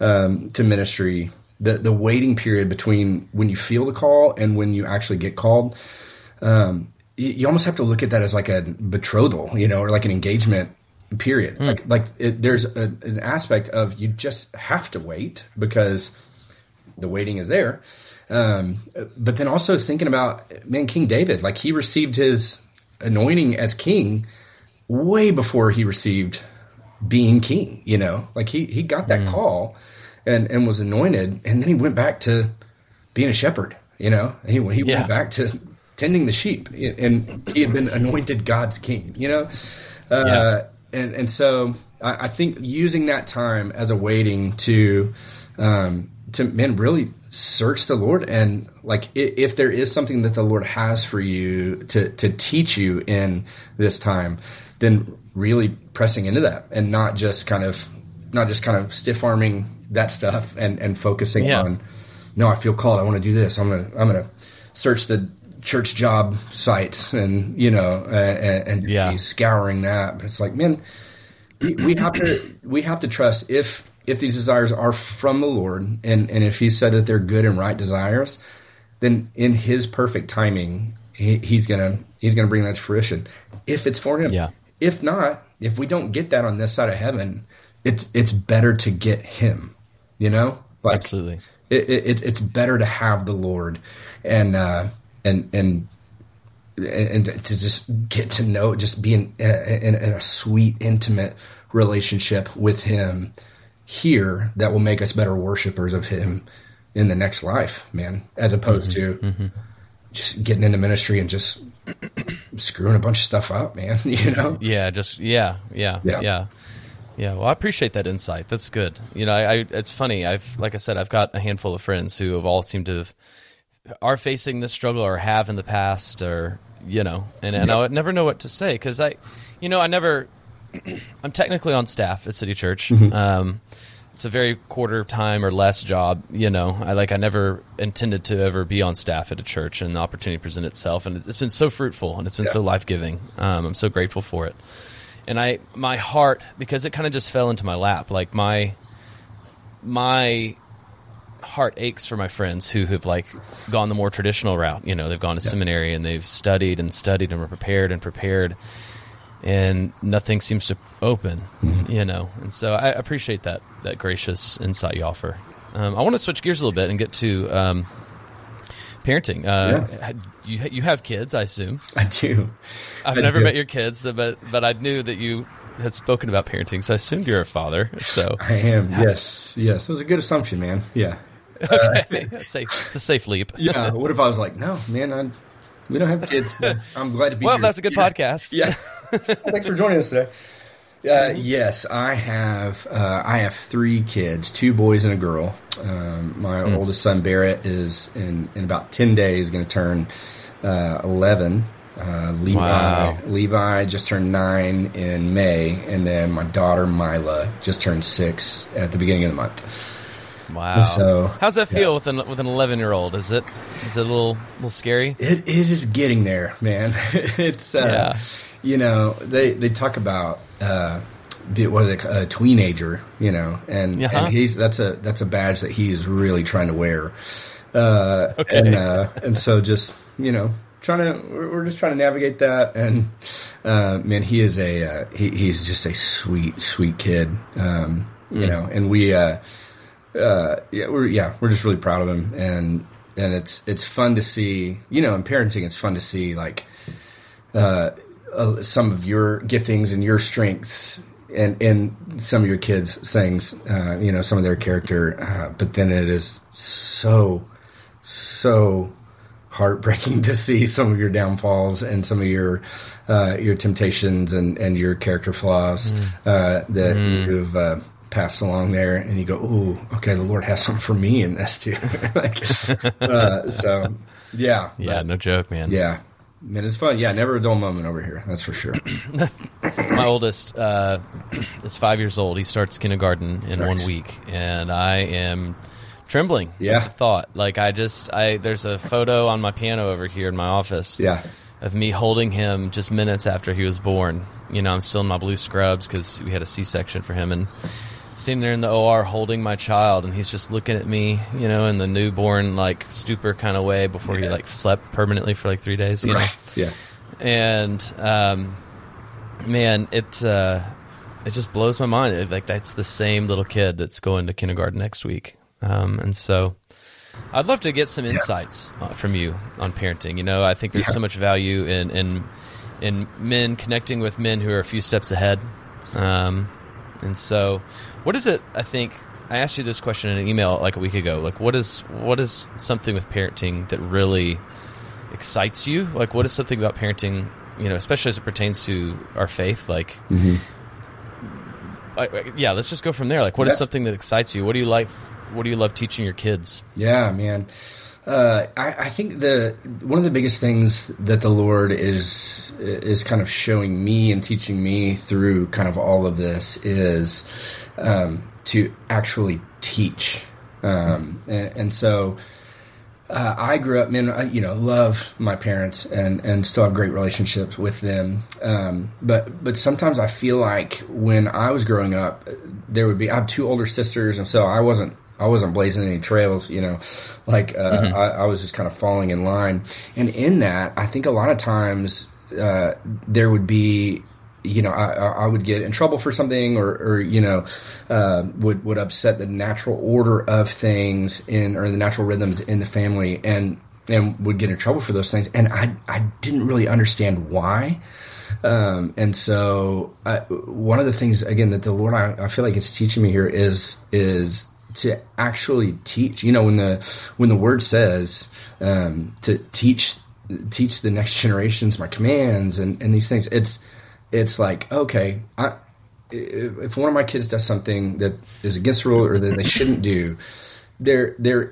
A: um, to ministry the the waiting period between when you feel the call and when you actually get called um, you, you, almost have to look at that as like a betrothal you know or like an engagement period mm. like like it, there's a, an aspect of you just have to wait because the waiting is there um, but then also thinking about man king david like he received his anointing as king way before he received being king. You know, like he he got that mm. call and and was anointed, and then he went back to being a shepherd. You know, he he yeah. went back to tending the sheep, and he had been anointed God's king. You know, uh, yeah. and and so I, I, think using that time as a waiting to um, to man really search the Lord and like if there is something that the Lord has for you to to teach you in this time, then really pressing into that and not just kind of not just kind of stiff arming that stuff and and focusing yeah. on no, I feel called. I want to do this. I'm gonna I'm gonna search the church job sites and you know and, and yeah. scouring that. But it's like man, we, we have to we have to trust if if these desires are from the Lord, and, and if He said that they're good and right desires, then in His perfect timing, he, He's gonna He's gonna bring that to fruition. If it's for Him,
B: yeah.
A: If not, if we don't get that on this side of heaven, it's it's better to get Him. You know,
B: like, absolutely.
A: It, it, it's better to have the Lord, and uh, and and and to just get to know, just be in, in, in a sweet, intimate relationship with Him here that will make us better worshipers of him in the next life, man, as opposed mm-hmm, to mm-hmm. just getting into ministry and just [CLEARS THROAT] screwing a bunch of stuff up, man, [LAUGHS] you know?
B: Yeah, just yeah, yeah, yeah. yeah. Yeah, well, I appreciate that insight. That's good. You know, I, I, it's funny. I've, like I said, I've got a handful of friends who have all seemed to have, are facing this struggle or have in the past, or you know, and and I never know what to say because I, you know, I never [CLEARS THROAT] I'm technically on staff at City Church. Mm-hmm. Um, it's a very quarter time or less job. You know, I like I never intended to ever be on staff at a church, and the opportunity presented itself, and it's been so fruitful and it's been yeah. so life giving. Um, I'm so grateful for it, and I my heart because it kind of just fell into my lap. Like my my heart aches for my friends who have like gone the more traditional route. You know, they've gone to yeah. seminary and they've studied and studied and were prepared and prepared and nothing seems to open, mm-hmm. you know. And so I appreciate that that gracious insight you offer. Um, I want to switch gears a little bit and get to um, parenting. Uh, yeah. You you have kids, I assume. [LAUGHS]
A: I do.
B: I've
A: I
B: never
A: do.
B: met your kids, but but I knew that you had spoken about parenting, so I assumed you're a father. So [LAUGHS]
A: I am. Yes, yes. It was a good assumption, man. Yeah. [LAUGHS]
B: Okay, uh, safe. It's a safe leap.
A: yeah. What if I was like, no, man, I, we don't have kids. I'm glad to be. Here.
B: Well,
A: here.
B: that's a good
A: yeah.
B: podcast.
A: Yeah. Thanks for joining us today. Uh, yes, I have. Uh, I have three kids, two boys and a girl. Um, my mm. oldest son Barrett is in in about ten days going to turn uh, eleven. Uh, Levi wow. Levi just turned nine in May, and then my daughter Mila just turned six at the beginning of the month.
B: Wow. And so how's that feel yeah. with an with an eleven year old? Is it is it a little little scary?
A: It it is getting there, man. [LAUGHS] it's uh, yeah you know, they they talk about uh, what are they, a tweenager, you know, and, uh-huh. and he's that's a that's a badge that he's really trying to wear. Uh, okay. And uh, and so just you know trying to we're just trying to navigate that and uh, man he is a uh, he, he's just a sweet sweet kid um, you mm. know and we uh, uh, yeah we're yeah we're just really proud of him and and it's it's fun to see you know in parenting it's fun to see like uh, uh, some of your giftings and your strengths and in some of your kids' things, uh, you know, some of their character, uh, but then it is so, so heartbreaking [LAUGHS] to see some of your downfalls and some of your uh, your temptations and, and your character flaws mm. uh, that mm. you've uh, passed along there, and you go, "Ooh, okay, the Lord has something for me in this too." [LAUGHS] like, uh, so, yeah, [LAUGHS]
B: yeah, but, no joke, man.
A: Yeah, man, it's fun. Yeah, never a dull moment over here. That's for sure. [COUGHS]
B: My oldest uh, is five years old. He starts kindergarten in nice. one week, and I am trembling.
A: Yeah,
B: thought like I just I there's a photo on my piano over here in my office.
A: Yeah,
B: of me holding him just minutes after he was born. You know, I'm still in my blue scrubs because we had a C-section for him, and standing there in the OR holding my child, and he's just looking at me, you know, in the newborn like stupor kind of way before yeah. he like slept permanently for like three days. You right.
A: know, yeah.
B: And um, man, it uh, it just blows my mind. It, like that's the same little kid that's going to kindergarten next week, um, and so I'd love to get some insights yeah. Uh, from you on parenting. You know, I think there's yeah. so much value in in in men connecting with men who are a few steps ahead. Um, and so, what is it? I think I asked you this question in an email like a week ago. Like, what is what is something with parenting that really excites you? Like, what is something about parenting? You know, especially as it pertains to our faith. Like, mm-hmm. I, yeah, let's just go from there. Like, what yeah. is something that excites you? What do you like? what do you love teaching your kids?
A: Yeah, man. Uh, I, I, think the one of the biggest things that the Lord is is kind of showing me and teaching me through kind of all of this is um, to actually teach, um, and, and, so uh, I grew up, man. I, you know, love my parents and and still have great relationships with them. Um, but but sometimes I feel like when I was growing up, there would be I have two older sisters, and so I wasn't I wasn't blazing any trails, you know, like uh, mm-hmm. I, I, was just kind of falling in line. And in that, I think a lot of times uh, there would be, you know, I, I, would get in trouble for something, or, or you know, uh, would would upset the natural order of things in or the natural rhythms in the family, and and would get in trouble for those things. And I I didn't really understand why. Um, and so I, one of the things again that the Lord I, I feel like is teaching me here is is to actually teach. You know, when the when the word says um, to teach teach the next generations my commands and, and these things, it's it's like okay, I, if one of my kids does something that is against the rule or that they shouldn't do, there there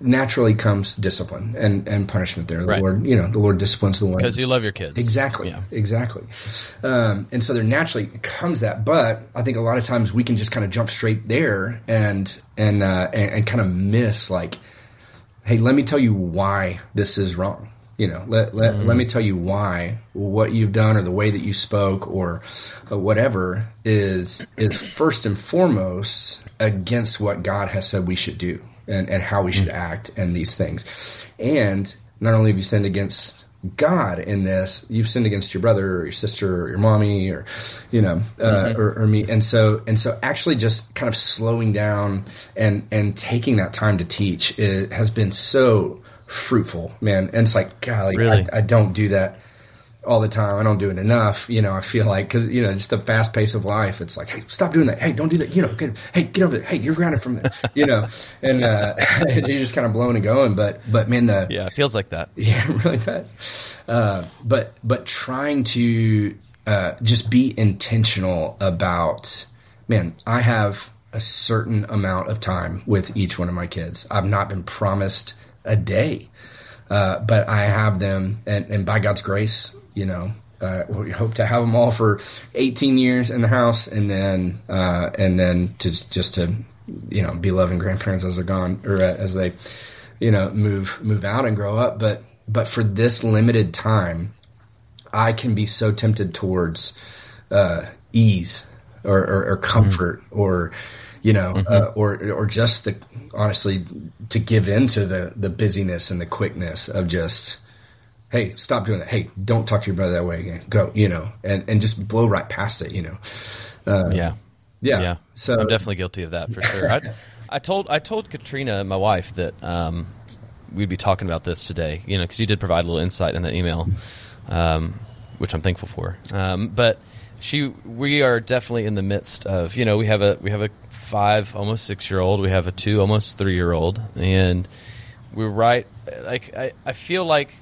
A: naturally comes discipline and, and punishment there. The right. Lord, you know, the Lord disciplines the one
B: because you love your kids.
A: Exactly, yeah. exactly. Um, and so there naturally comes that, but I think a lot of times we can just kind of jump straight there and and uh, and, and kind of miss like, hey, let me tell you why this is wrong you know let let, mm. let me tell you why what you've done or the way that you spoke or uh, whatever is is first and foremost against what God has said we should do and, and how we should mm. act and these things and not only have you sinned against God in this, you've sinned against your brother or your sister or your mommy or, you know, uh, mm-hmm. or, or, me. And so, and so actually just kind of slowing down and, and taking that time to teach it has been so fruitful, man. And it's like, golly, really? I, I, don't do that all the time. I don't do it enough. You know, I feel like because you know just the fast pace of life. It's like, hey, stop doing that. Hey, don't do that. You know, get, hey, get over there. Hey, you're grounded from there. You know, [LAUGHS] and uh, [LAUGHS] you're just kind of blowing and going. But but man, the
B: yeah, it feels like that.
A: Yeah, [LAUGHS] really does. Uh, but but trying to uh, just be intentional about, man, I have a certain amount of time with each one of my kids. I've not been promised a day. Uh, but I have them, and, and, by God's grace, you know, uh, we hope to have them all for 18 years in the house, and then uh, and then to just to you know be loving grandparents as they're gone or as they you know move move out and grow up. But but for this limited time, I can be so tempted towards uh, ease or, or, or comfort mm-hmm. or you know, mm-hmm. uh, or or just the honestly to give in to the the busyness and the quickness of just hey stop doing that. Hey don't talk to your brother that way again. Go you know and and just blow right past it you know.
B: Uh, yeah.
A: yeah.
B: Yeah. So I'm definitely guilty of that for sure. I, [LAUGHS] I told I told Katrina my wife that um, we'd be talking about this today you know because you did provide a little insight in that email um, which I'm thankful for. Um, but she we are definitely in the midst of you know we have a we have a five, almost six year old. We have a two, almost three year old, and we're right like I, I feel like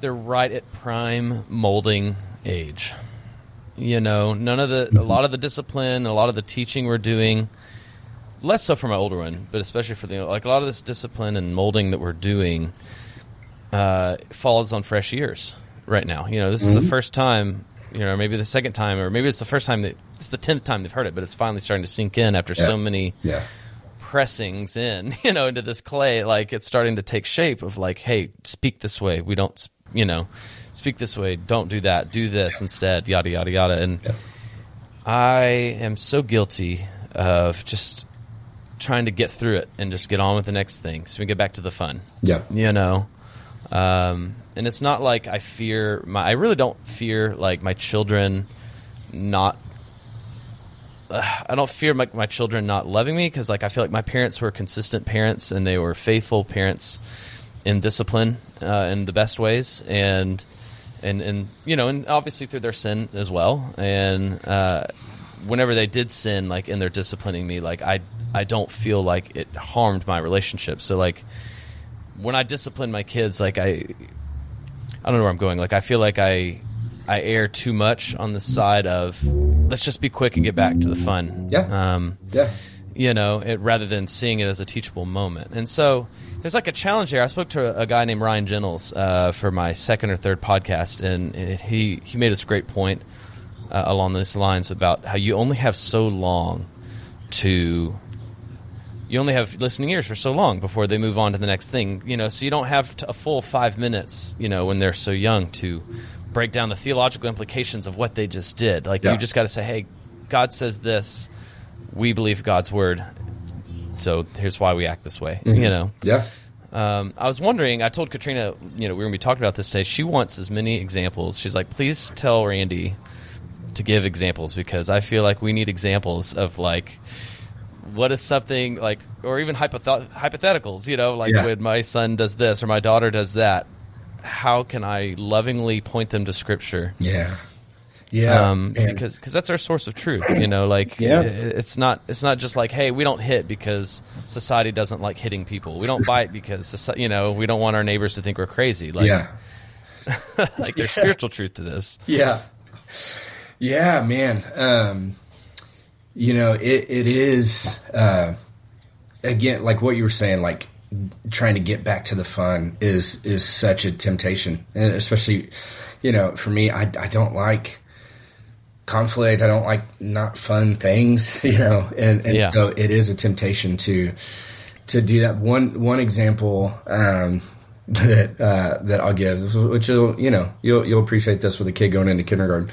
B: they're right at prime molding age. You know, none of the a lot of the discipline, a lot of the teaching we're doing, less so for my older one, but especially for the like a lot of this discipline and molding that we're doing uh, falls on fresh ears right now. You know, this mm-hmm. is the first time, you know, maybe the second time, or maybe it's the first time that it's the tenth time they've heard it, but it's finally starting to sink in after yeah. so many
A: yeah.
B: pressings in, [LAUGHS] you know, into this clay. Like it's starting to take shape of like, hey, speak this way. We don't, you know, speak this way. Don't do that. Do this yeah. instead. Yada yada yada. And I am so guilty of just trying to get through it and just get on with the next thing so we get back to the fun.
A: Yeah.
B: You know, um, and it's not like I fear my. I really don't fear like my children not. Uh, I don't fear my, my children not loving me because like I feel like my parents were consistent parents and they were faithful parents in discipline uh, in the best ways. And and and you know and obviously through their sin as well. And uh, whenever they did sin like in their disciplining me like I I don't feel like it harmed my relationship. So like when I discipline my kids, like I, I don't know where I'm going. Like I feel like I, I err too much on the side of let's just be quick and get back to the fun.
A: Yeah.
B: Um,
A: yeah.
B: You know, it, rather than seeing it as a teachable moment. And so there's like a challenge there. I spoke to a, guy named Ryan Gentles uh, for my second or third podcast, and it, he he made this great point uh, along these lines about how you only have so long to you only have listening ears for so long before they move on to the next thing. You know, so you don't have a full five minutes. You know, when they're so young to break down the theological implications of what they just did. Like yeah. you just got to say, "Hey, God says this. We believe God's word. So here's why we act this way." Mm-hmm. You know.
A: Yeah.
B: Um, I was wondering. I told Katrina, you know, we are going to be talking about this today. She wants as many examples. She's like, "Please tell Randy to give examples because I feel like we need examples of like." what is something like, or even hypoth- hypotheticals, you know, like yeah. when my son does this or my daughter does that, how can I lovingly point them to Scripture?
A: Yeah. Yeah,
B: um, because cause that's our source of truth. You know, like [COUGHS] yeah. it's not it's not just like hey, we don't hit because society doesn't like hitting people. We don't bite because you know we don't want our neighbors to think we're crazy. Like,
A: yeah. [LAUGHS]
B: like there's [LAUGHS] yeah. spiritual truth to this.
A: Yeah, yeah, man. Um, you know, it, it is, uh, again, like what you were saying, like trying to get back to the fun is, is such a temptation. And especially, you know, for me, I, I don't like conflict. I don't like not fun things, you know, and, and yeah. so it is a temptation to, to do that. One, one example, um, [LAUGHS] that, uh, that I'll give, which will, you know, you'll, you'll appreciate this with a kid going into kindergarten.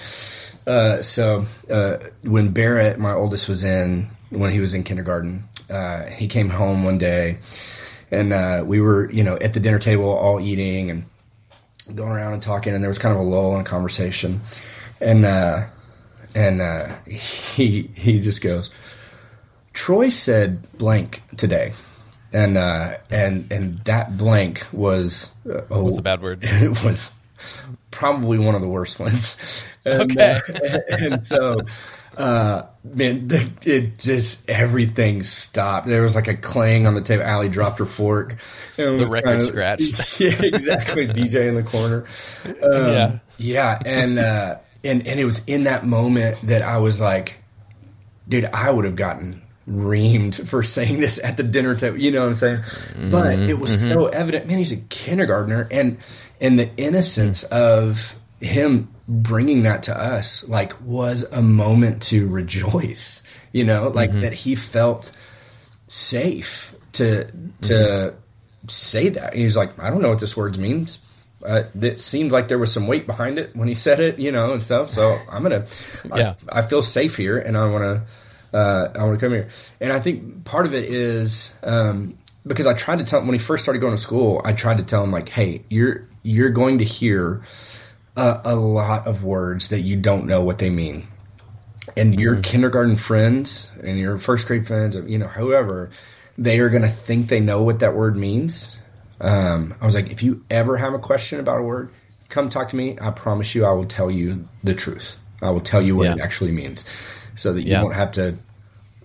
A: Uh, so uh, when Barrett, my oldest, was in when he was in kindergarten, uh, he came home one day, and uh, we were you know at the dinner table all eating and going around and talking, and there was kind of a lull in conversation, and uh, and uh, [LAUGHS] he he just goes, Troy said blank today. And uh, and and that blank was
B: uh, was a bad word. [LAUGHS]
A: It was probably one of the worst ones. [LAUGHS]
B: And, okay.
A: uh, and so, uh, man, the, it just everything stopped. There was like a clang on the table. Allie dropped her fork.
B: The record scratch.
A: Yeah, exactly. [LAUGHS] DJ in the corner. Um, yeah, yeah, and uh, and and it was in that moment that I was like, dude, I would have gotten reamed for saying this at the dinner table. You know what I'm saying? Mm-hmm, but it was mm-hmm. so evident. Man, he's a kindergartner, and and the innocence mm-hmm. of him bringing that to us, like, was a moment to rejoice. You know, like mm-hmm. that he felt safe to to mm-hmm. say that. And he's like, I don't know what this word means. Uh, it seemed like there was some weight behind it when he said it, you know, and stuff. So I'm gonna, yeah, I, I feel safe here, and I want to uh, I want to come here. And I think part of it is um, because I tried to tell him when he first started going to school. I tried to tell him like, hey, you're you're going to hear a, a lot of words that you don't know what they mean, and your mm-hmm. kindergarten friends and your first grade friends, you know, whoever, they are going to think they know what that word means. Um, I was like, if you ever have a question about a word, come talk to me. I promise you, I will tell you the truth. I will tell you what yeah. it actually means so that you yeah. won't have to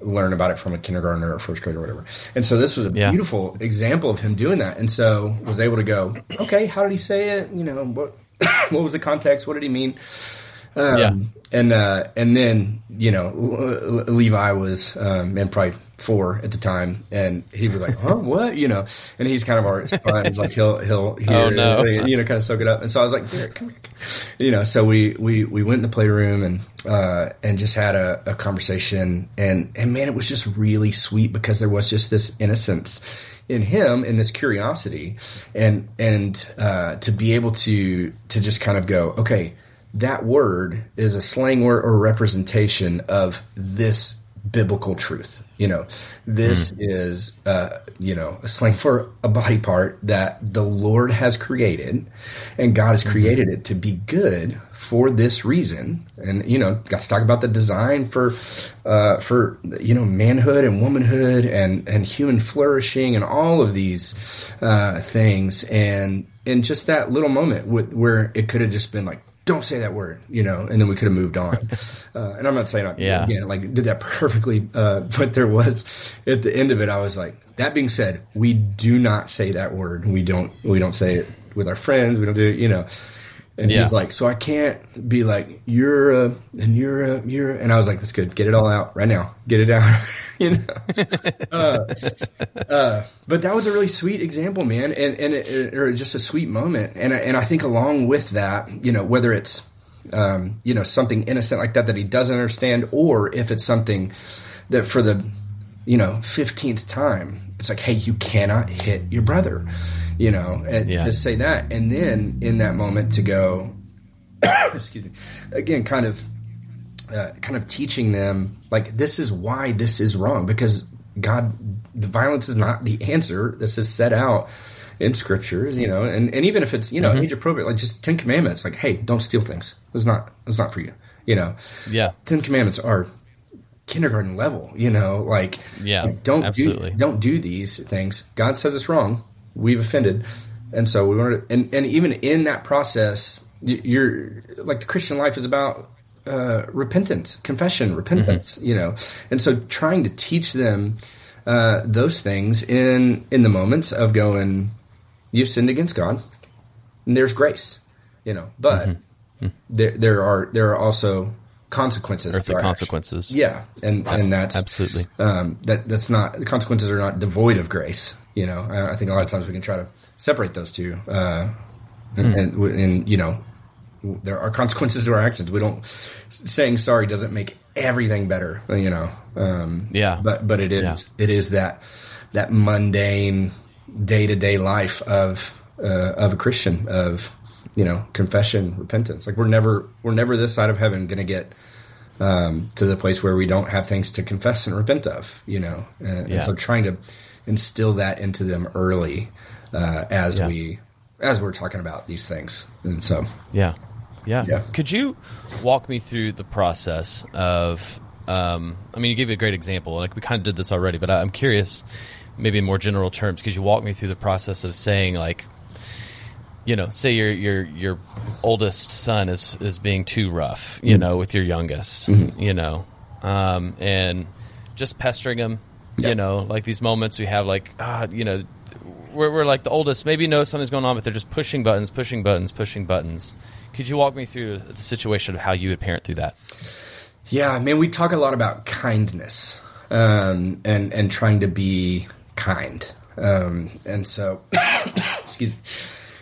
A: learn about it from a kindergartner or first grade or whatever. And so this was a
B: Yeah.
A: beautiful example of him doing that. And so was able to go, okay, how did he say it? You know, what [COUGHS] what was the context? What did he mean? Um,
B: Yeah.
A: And uh, and then you know Le- Le- Levi was um, man probably four at the time, and he was like, "Huh, [LAUGHS] what?" You know, and he's kind of our sponge, like he'll he'll [LAUGHS] hear,
B: Oh, no. [LAUGHS]
A: you know, kind of soak it up. And so I was like, "Derek, come here," you know. So we we we went in the playroom and uh, and just had a, a conversation, and and man, it was just really sweet because there was just this innocence in him in this curiosity, and and uh, to be able to to just kind of go, okay that word is a slang word or representation of this biblical truth. You know, this is, uh, you know, a slang for a body part that the Lord has created and God has created it to be good for this reason. And, you know, got to talk about the design for, uh, for, you know, manhood and womanhood and, and human flourishing and all of these, uh, things. And, in just that little moment with, where it could have just been like, don't say that word, you know, and then we could have moved on. [LAUGHS] uh, and I'm not saying I
B: Yeah.
A: again, like did that [LAUGHS] perfectly, uh, but there was at the end of it, I was like, that being said, we do not say that word. We don't, we don't say it with our friends. We don't do it, you know. And
B: Yeah.
A: he's like, so I can't be like, you're a, and you're a, you're, a, and I was like, that's good. Get it all out right now. Get it out, [LAUGHS] you know. [LAUGHS] but that was a really sweet example, man, and and it, or just a sweet moment, and I- and I think along with that, you know, whether it's um, you know something innocent like that that he doesn't understand, or if it's something that for the you know fifteenth time, it's like, hey, you cannot hit your brother, you know, and
B: Yeah.
A: to say that, and then in that moment to go, [COUGHS] excuse me, again, kind of uh, kind of teaching them like this is why this is wrong because God, the violence is not the answer. This is set out in scriptures, you know, and, and even if it's you know age appropriate, like just Ten Commandments, like hey, don't steal things. It's not it's not for you, you know.
B: Yeah.
A: Ten Commandments are kindergarten level, you know, like
B: Yeah,
A: like, don't
B: absolutely.
A: do don't do these things. God says it's wrong. We've offended, and so we want to. And and even in that process, you're like the Christian life is about uh, repentance, confession, repentance.
B: Mm-hmm.
A: You know, and so trying to teach them uh, those things in in the moments of going, you've sinned against God, and there's grace. You know, but
B: Mm-hmm.
A: there there are there are also consequences.
B: Earthly consequences.
A: Yeah, and and that's
B: Absolutely.
A: um, that that's not the consequences are not devoid of grace. You know, I, I think a lot of times we can try to separate those two, uh, and,
B: Hmm.
A: and, and you know, there are consequences to our actions. We don't saying sorry doesn't make everything better. You know, um,
B: Yeah.
A: but but it is it is that that mundane day to day life of uh, of a Christian of you know confession repentance. Like we're never we're never this side of heaven going to get um, to the place where we don't have things to confess and repent of, you know. And, and so trying to instill that into them early uh, as
B: Yeah.
A: we as we're talking about these things. And so
B: Yeah. Yeah.
A: Yeah.
B: Could you walk me through the process of? Um, I mean, you gave a great example. Like we kind of did this already, but I- I'm curious, maybe in more general terms, could you walk me through the process of saying like, you know, say your your your oldest son is is being too rough, you know, with your youngest, you know, um, and just pestering him,
A: Yeah.
B: you know, like these moments we have, like, ah, you know, we're, we're like the oldest, maybe know something's going on, but they're just pushing buttons, pushing buttons, pushing buttons. Could you walk me through the situation of how you would parent through that?
A: Yeah, man, we talk a lot about kindness um, and and trying to be kind, um, and so [COUGHS] excuse me.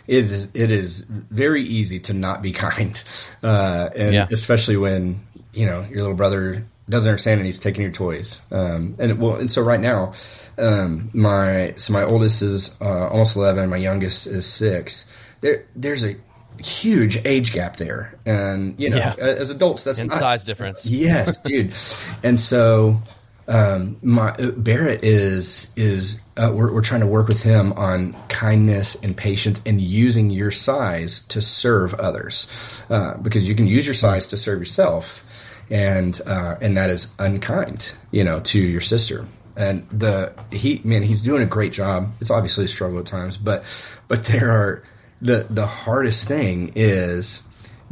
A: It is it is very easy to not be kind, uh, and
B: Yeah.
A: especially when you know your little brother doesn't understand and he's taking your toys. Um, and well, and so right now, um, my so my oldest is uh, almost eleven, my youngest is six. There there's a huge age gap there, and you know,
B: Yeah.
A: as adults, that's
B: And
A: not,
B: size difference. [LAUGHS]
A: Yes, dude. And so um, my uh, Barrett is is uh, we're, we're trying to work with him on kindness and patience and using your size to serve others uh, because you can use your size to serve yourself and uh, and that is unkind you know to your sister. And the he man he's doing a great job. It's obviously a struggle at times but but there are the the hardest thing is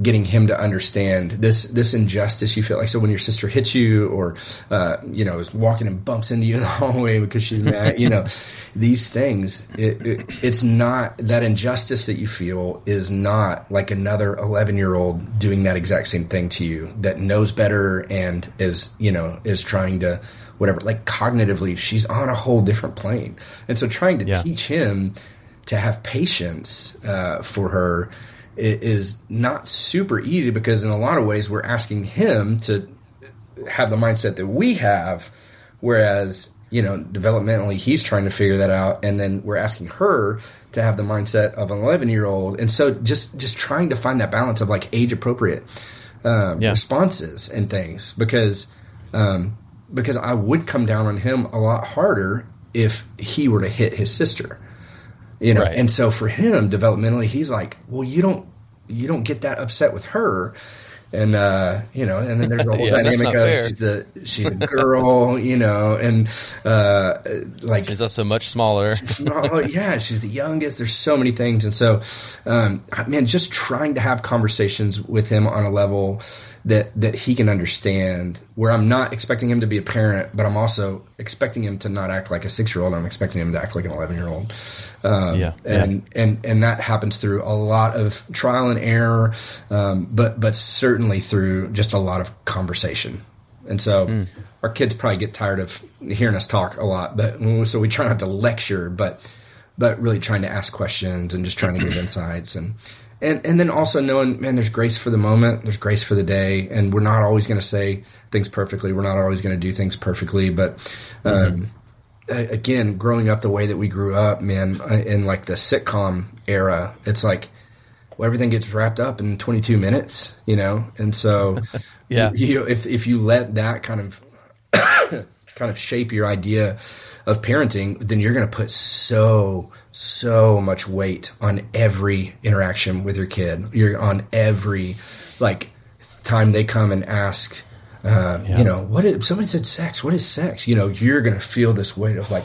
A: getting him to understand this this injustice you feel like. So when your sister hits you or uh, you know is walking and bumps into you in [LAUGHS] the hallway because she's mad you know [LAUGHS] these things it, it, it's not that injustice that you feel is not like another 11 year old doing that exact same thing to you that knows better and is you know is trying to whatever. Like cognitively she's on a whole different plane. And so trying to
B: Yeah.
A: teach him to have patience uh, for her is not super easy because in a lot of ways we're asking him to have the mindset that we have whereas you know developmentally he's trying to figure that out and then we're asking her to have the mindset of an 11 year old and so just just trying to find that balance of like age appropriate um,
B: Yeah.
A: responses and things because um, because I would come down on him a lot harder if he were to hit his sister you know
B: Right.
A: and so for him developmentally he's like well you don't you don't get that upset with her and uh you know and then there's a [LAUGHS] whole
B: Yeah,
A: dynamic of she's a she's a girl [LAUGHS] you know and uh like
B: She's also much smaller.
A: small, yeah, she's the youngest. There's so many things, and so, um, man, just trying to have conversations with him on a level that that he can understand. Where I'm not expecting him to be a parent, but I'm also expecting him to not act like a six year old. I'm expecting him to act like an 11 year old. Um,
B: Yeah,
A: and and and that happens through a lot of trial and error, um, but but certainly through just a lot of conversation. And so our kids probably get tired of hearing us talk a lot, but so we try not to lecture, but but really trying to ask questions and just trying to give [CLEARS THROAT] insights and and and then also knowing, man, there's grace for the moment, there's grace for the day, and we're not always going to say things perfectly. We're not always going to do things perfectly, but um, a- again, growing up the way that we grew up, man, uh, in like the sitcom era, it's like well, everything gets wrapped up in 22 minutes, you know, and so [LAUGHS]
B: Yeah.
A: you if if you let that kind of [COUGHS] kind of shape your idea of parenting, then you're going to put so so much weight on every interaction with your kid. You're on every like time they come and ask, uh,
B: Yeah.
A: you know, what is somebody said sex? What is sex? You know, you're going to feel this weight of like,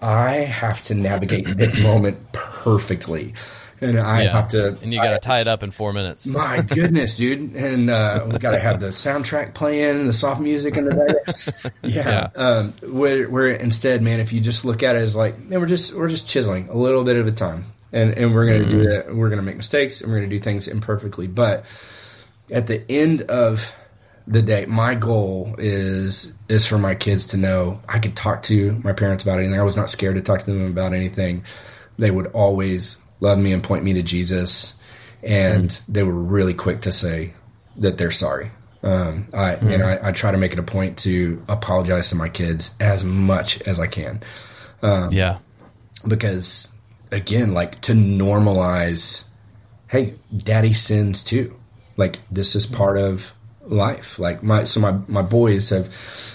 A: I have to navigate this moment perfectly, and I
B: Yeah.
A: have to.
B: and you got to tie it up in four minutes.
A: My [LAUGHS] goodness, dude! And uh, we got to have the soundtrack playing, the soft music in the background. [LAUGHS] Yeah. Um, where, where instead, man, if you just look at it as like, man, we're just we're just chiseling a little bit at a time, and and we're gonna do that. We're gonna make mistakes, and we're gonna do things imperfectly. But at the end of the day, my goal is is for my kids to know I could talk to my parents about anything. I was not scared to talk to them about anything. They would always love me and point me to Jesus, and mm-hmm. they were really quick to say that they're sorry. Um, I and mm-hmm. I, I try to make it a point to apologize to my kids as much as I can.
B: Um, yeah.
A: because again like to normalize hey daddy sins too. Like this is part of life. Like my so my my boys have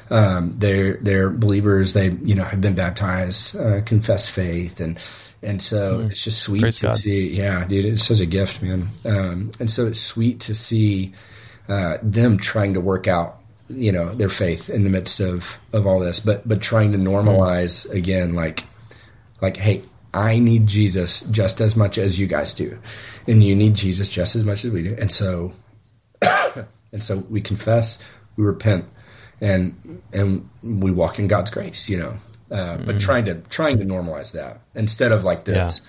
A: um they're they're believers. They you know have been baptized uh, confess faith. And and so it's just sweet
B: Praise
A: to
B: God.
A: see. Yeah dude it's such a gift man. Um and so it's sweet to see uh them trying to work out you know their faith in the midst of of all this but but trying to normalize again like like hey i need jesus just as much as you guys do. And you need jesus just as much as we do. And so and so we confess we repent and and we walk in god's grace you know uh, but trying to trying to normalize that instead of like this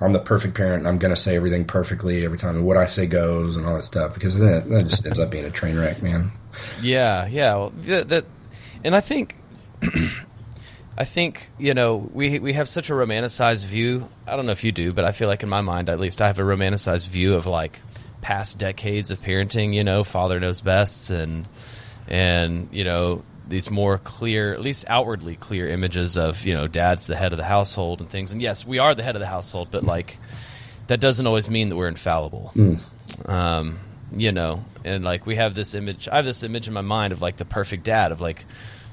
A: i'm the perfect parent and i'm going to say everything perfectly every time and what i say goes and all that stuff because then that just ends up being a train wreck man
B: Yeah, yeah. Well, that, that, and I think, [CLEARS THROAT] I think you know we we have such a romanticized view. I don't know if you do, but I feel like in my mind, at least, I have a romanticized view of like past decades of parenting. You know, father knows best, and and you know these more clear, at least outwardly clear images of you know dad's the head of the household and things. And yes, we are the head of the household, but like that doesn't always mean that we're infallible um, you know, and like we have this image. I have this image in my mind of like the perfect dad, of like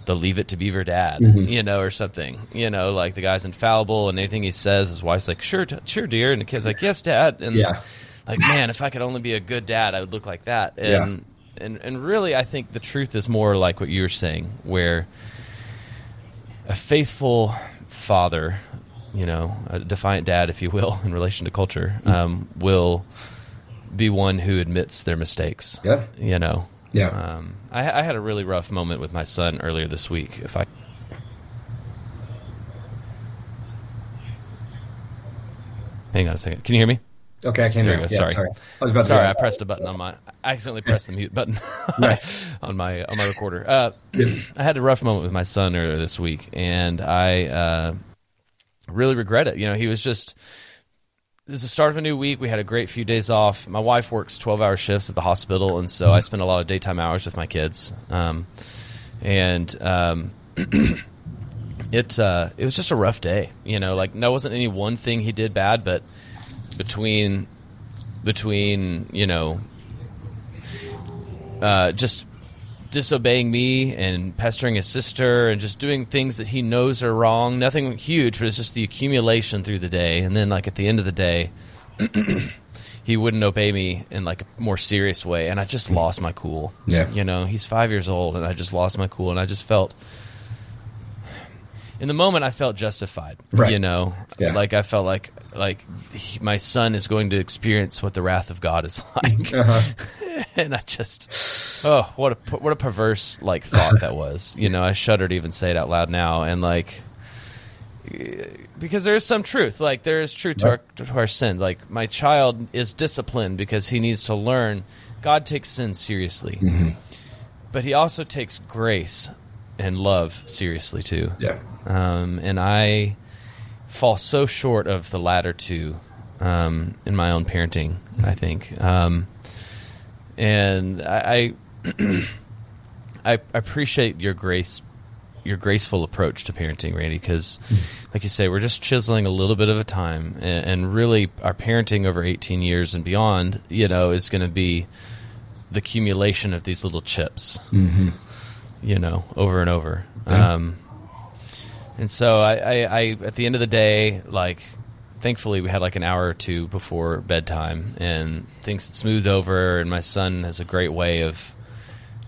B: the Leave It to Beaver dad, you know, or something. You know, like the guy's infallible, and anything he says, his wife's like, "Sure, sure, dear," and the kid's like, "Yes, dad." And
A: Yeah.
B: Like, man, if I could only be a good dad, I would look like that. And and and really, I think the truth is more like what you were saying, where a faithful father, you know, a defiant dad, if you will, [LAUGHS] in relation to culture, um, will be one who admits their mistakes.
A: Yeah.
B: You know.
A: Yeah.
B: Um, I, I had a really rough moment with my son earlier this week. If I hang on a second, can you hear me?
A: Okay, I can hear
B: go.
A: you. Yeah,
B: sorry.
A: I was about
B: Sorry,
A: to.
B: I pressed a button on my. I accidentally pressed the mute button [LAUGHS]
A: Nice.
B: on my on my recorder. Uh, [CLEARS THROAT] I had a rough moment with my son earlier this week, and I uh, really regret it. You know, he was just. It was the start of a new week. We had a great few days off. My wife works twelve-hour shifts at the hospital, and so I spend a lot of daytime hours with my kids. Um, and um, [CLEARS THROAT] it uh, it was just a rough day. You know, like there wasn't any one thing he did bad, but between between you know uh, just disobeying me and pestering his sister and just doing things that he knows are wrong. Nothing huge, but it's just the accumulation through the day. And then, like at the end of the day, [CLEARS THROAT] he wouldn't obey me in like a more serious way, and I just lost my cool.
A: Yeah.
B: you know, he's five years old, and I just lost my cool, and I just felt. In the moment, I felt justified.
A: Right.
B: You know,
A: Yeah.
B: like I felt like like he, my son is going to experience what the wrath of God is [LAUGHS] like
A: Uh-huh.
B: and I just oh what a what a perverse like thought that was. You know, I shudder to even say it out loud now, and like because there is some truth. Like there is truth to our to our sin. Like my child is disciplined because he needs to learn. God takes sin seriously, but He also takes grace and love seriously too.
A: Yeah.
B: Um, and I fall so short of the latter two um, in my own parenting. I think, um, and I, I [CLEARS THROAT] I appreciate your grace, your graceful approach to parenting, Randy. Because, like you say, we're just chiseling a little bit of a time, and, and really, our parenting over eighteen years and beyond, you know, is going to be the accumulation of these little chips.
A: Mm-hmm.
B: You know, over and over.
A: Yeah.
B: Um, and so I, I, I, at the end of the day, like, thankfully we had like an hour or two before bedtime, and things smoothed over. And my son has a great way of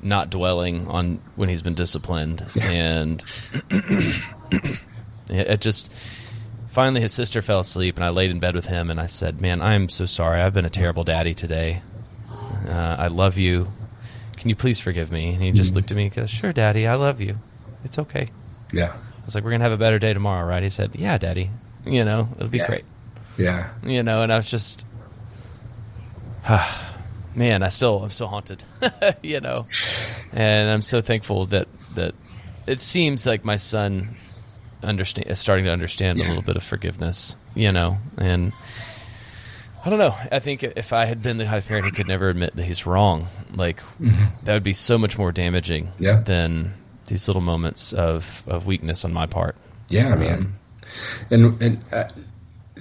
B: not dwelling on when he's been disciplined, and [COUGHS] it, it just finally his sister fell asleep, and I laid in bed with him, and I said, "Man, I'm so sorry. I've been a terrible daddy today. Uh, I love you. Can you please forgive me?" And he just mm-hmm. looked at me and goes, "Sure, Daddy. I love you. It's okay."
A: Yeah.
B: I was like, "We're gonna have a better day tomorrow, right?" He said, "Yeah, Daddy. You know, it'll be
A: Yeah.
B: great."
A: Yeah.
B: You know, and I was just, [SIGHS] man, I still, I'm still haunted. [LAUGHS] you know, and I'm so thankful that that it seems like my son understand is starting to understand a little bit of forgiveness. You know, and I don't know. I think if I had been the of parent who could never admit that he's wrong, like that would be so much more damaging
A: Mm-hmm. Yeah.
B: than these little moments of of weakness on my part.
A: Yeah, man. And and uh,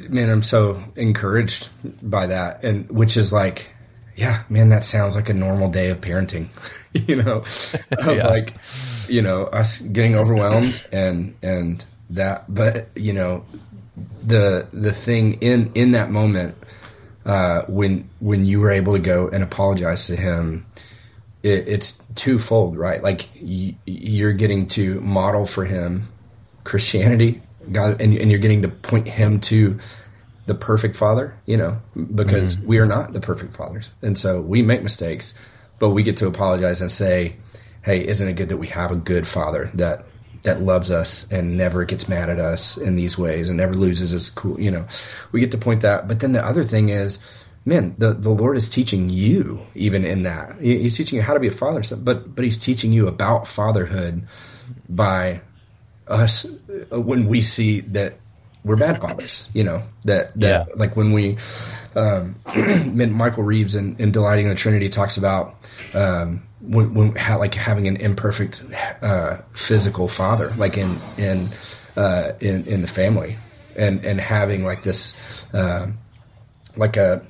A: man, I'm so encouraged by that, and which is like, yeah, man, that sounds like a normal day of parenting. [LAUGHS] you know, [LAUGHS]
B: Yeah.
A: like, you know, us getting overwhelmed and and that, but you know, the the thing in in that moment uh, when when you were able to go and apologize to him it, it's twofold, right? Like y- you're getting to model for him Christianity, God, and, and you're getting to point him to the perfect father, you know, because we are not the perfect fathers. And so we make mistakes, but we get to apologize and say, Hey, isn't it good that we have a good father that, that loves us and never gets mad at us in these ways and never loses his cool, you know, we get to point that. But then the other thing is, man, the, the Lord is teaching you even in that. He's teaching you how to be a father, but but He's teaching you about fatherhood by us uh, when we see that we're bad fathers. You know that that
B: Yeah.
A: like when we. Um, [CLEARS THROAT] Michael Reeves in, in Delighting in the Trinity talks about um, when, when how, like having an imperfect uh, physical father, like in in uh, in in the family, and and having like this. um like a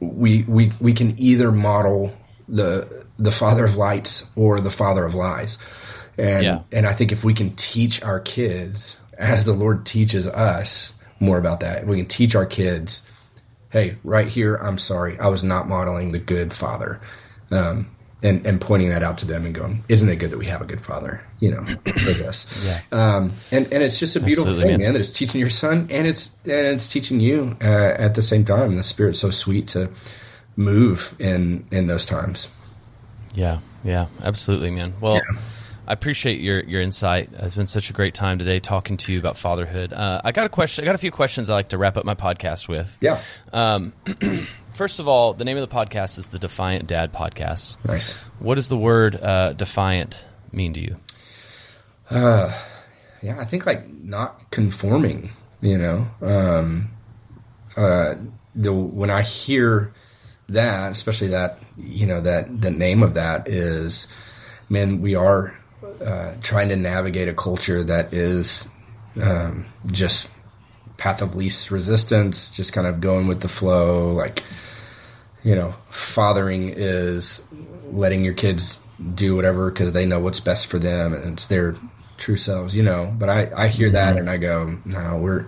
A: we we we can either model the the father of lights or the father of lies and
B: Yeah.
A: and I think if we can teach our kids as the Lord teaches us more about that we can teach our kids hey right here I'm sorry I was not modeling the good father um, and and pointing that out to them and going isn't it good that we have a good father you know for [CLEARS THROAT] this
B: Yeah.
A: um, and and it's just a beautiful
B: Absolutely,
A: thing,
B: man.
A: man. That it's teaching your son, and it's and it's teaching you uh, at the same time. And the spirit's so sweet to move in in those times.
B: Yeah, yeah, absolutely, man. Well, yeah. I appreciate your your insight. It's been such a great time today talking to you about fatherhood. Uh, I got a question. I got a few questions I like to wrap up my podcast with.
A: Yeah.
B: Um, [CLEARS THROAT] first of all, the name of the podcast is the Defiant Dad Podcast.
A: Nice.
B: What does the word uh, defiant mean to you?
A: Uh, yeah, I think like not conforming. You know, um, uh, the when I hear that, especially that you know that the name of that is, man, we are uh, trying to navigate a culture that is um, just path of least resistance, just kind of going with the flow. Like, you know, fathering is letting your kids do whatever because they know what's best for them and it's their true selves, you know. But I, I hear that mm-hmm. and I go, no, we're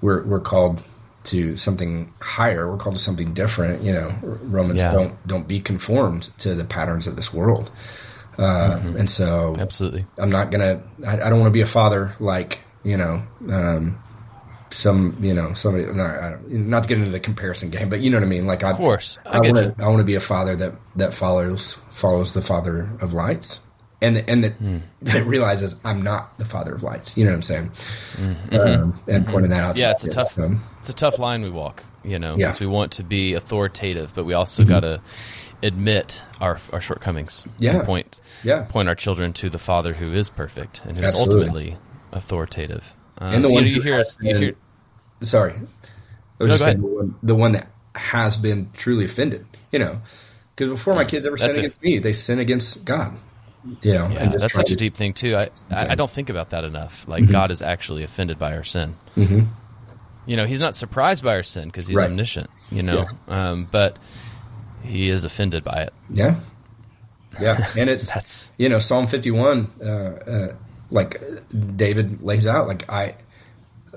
A: we're we're called to something higher. We're called to something different. You know, Romans yeah. don't don't be conformed to the patterns of this world. Uh, mm-hmm. And so,
B: absolutely,
A: I'm not gonna. I, I don't want to be a father like you know. Um, some you know somebody not, not to get into the comparison game but you know what i mean like
B: of course
A: i, I want to i want to be a father that that follows follows the father of lights and and that, mm. [LAUGHS] that realizes I'm not the father of lights. You know what I'm saying? Mm-hmm. Um, and mm-hmm. pointing that out.
B: Yeah, it's a tough so. it's a tough line we walk. You know, because yeah. we want to be authoritative, but we also mm-hmm. got to admit our our shortcomings.
A: Yeah,
B: point
A: yeah
B: point our children to the Father who is perfect and who is ultimately authoritative.
A: Um, and the one you, know, you hear us. You hear, sorry, I was no, just saying the one, the one that has been truly offended. You know, because before my kids ever sin against me, they sin against God you know,
B: yeah, that's such to, a deep thing too. I, I, I don't think about that enough. Like mm-hmm. God is actually offended by our sin.
A: Mm-hmm.
B: You know, He's not surprised by our sin because He's right. omniscient. You know, yeah. um, but He is offended by it.
A: Yeah, yeah, and it's [LAUGHS] that's you know Psalm fifty one, uh, uh, like David lays out, like I,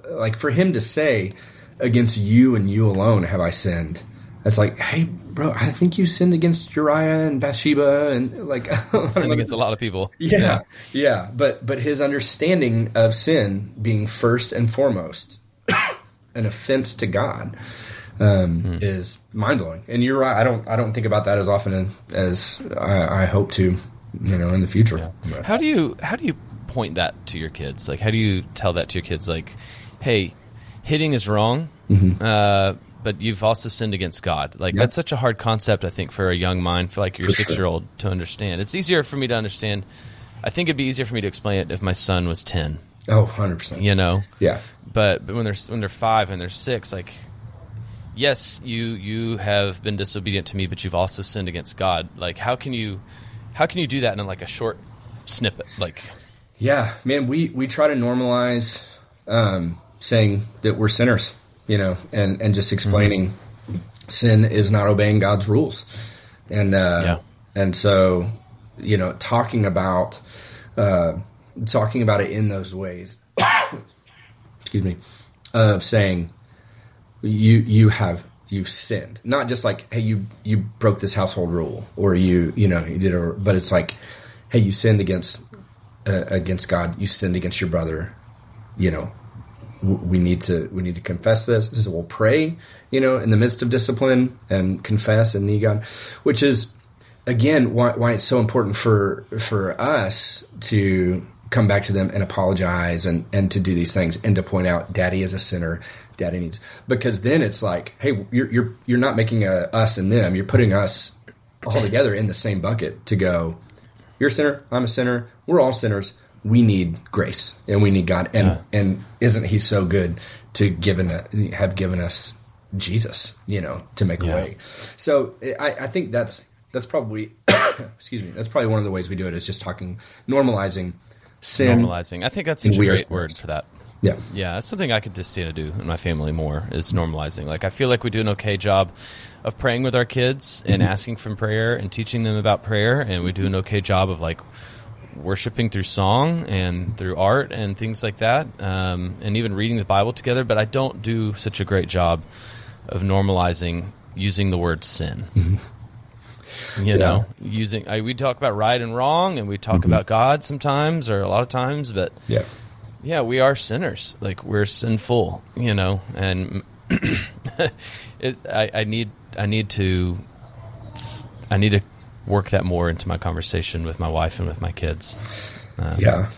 A: like for him to say, against you and you alone have I sinned. That's like, hey, bro, I think you sinned against Uriah and Bathsheba and like [LAUGHS]
B: sinned against a lot of people.
A: Yeah, yeah, yeah, But but his understanding of sin being first and foremost [COUGHS] an offense to God um, hmm. is mind blowing. And you're right. I don't I don't think about that as often as I, I hope to, you know, in the future.
B: Yeah. How do you how do you point that to your kids? Like, how do you tell that to your kids? Like, hey, hitting is wrong. Mm-hmm. Uh, but you've also sinned against God. Like that's such a hard concept, I think, for a young mind, for like your six year old to understand. It's easier for me to understand. I think it'd be easier for me to explain it if my son was ten.
A: Oh, 100 percent.
B: You know.
A: Yeah.
B: But but when they're when they're five and they're six, like, yes, you you have been disobedient to me, but you've also sinned against God. Like, how can you how can you do that in like a short snippet? Like,
A: yeah, man, we we try to normalize um, saying that we're sinners you know, and and just explaining mm-hmm. sin is not obeying God's rules, and uh, yeah. and so you know, talking about uh, talking about it in those ways, [COUGHS] excuse me, of saying you you have you've sinned, not just like hey you you broke this household rule or you you know you did or but it's like hey you sinned against uh, against God, you sinned against your brother, you know we need to we need to confess this. So we'll pray, you know, in the midst of discipline and confess and need God, which is again why, why it's so important for for us to come back to them and apologize and and to do these things and to point out daddy is a sinner daddy needs because then it's like hey you're you're you're not making a us and them you're putting us all together in the same bucket to go you're a sinner i'm a sinner we're all sinners we need grace and we need God. And yeah. and isn't He so good to given have given us Jesus, you know, to make yeah. a way. So I, I think that's that's probably [COUGHS] excuse me that's probably one of the ways we do it is just talking normalizing sin.
B: Normalizing. I think that's a great word for that.
A: Yeah.
B: Yeah, that's something I could just see to do in my family more is normalizing. Like I feel like we do an okay job of praying with our kids and mm-hmm. asking for prayer and teaching them about prayer and we do an okay job of like worshiping through song and through art and things like that, um, and even reading the Bible together. But I don't do such a great job of normalizing using the word sin. Mm-hmm. You yeah. know, using I, we talk about right and wrong, and we talk mm-hmm. about God sometimes or a lot of times, but
A: yeah,
B: yeah, we are sinners. Like we're sinful, you know, and [CLEARS THROAT] it, I, I need I need to I need to work that more into my conversation with my wife and with my kids.
A: Um, yeah,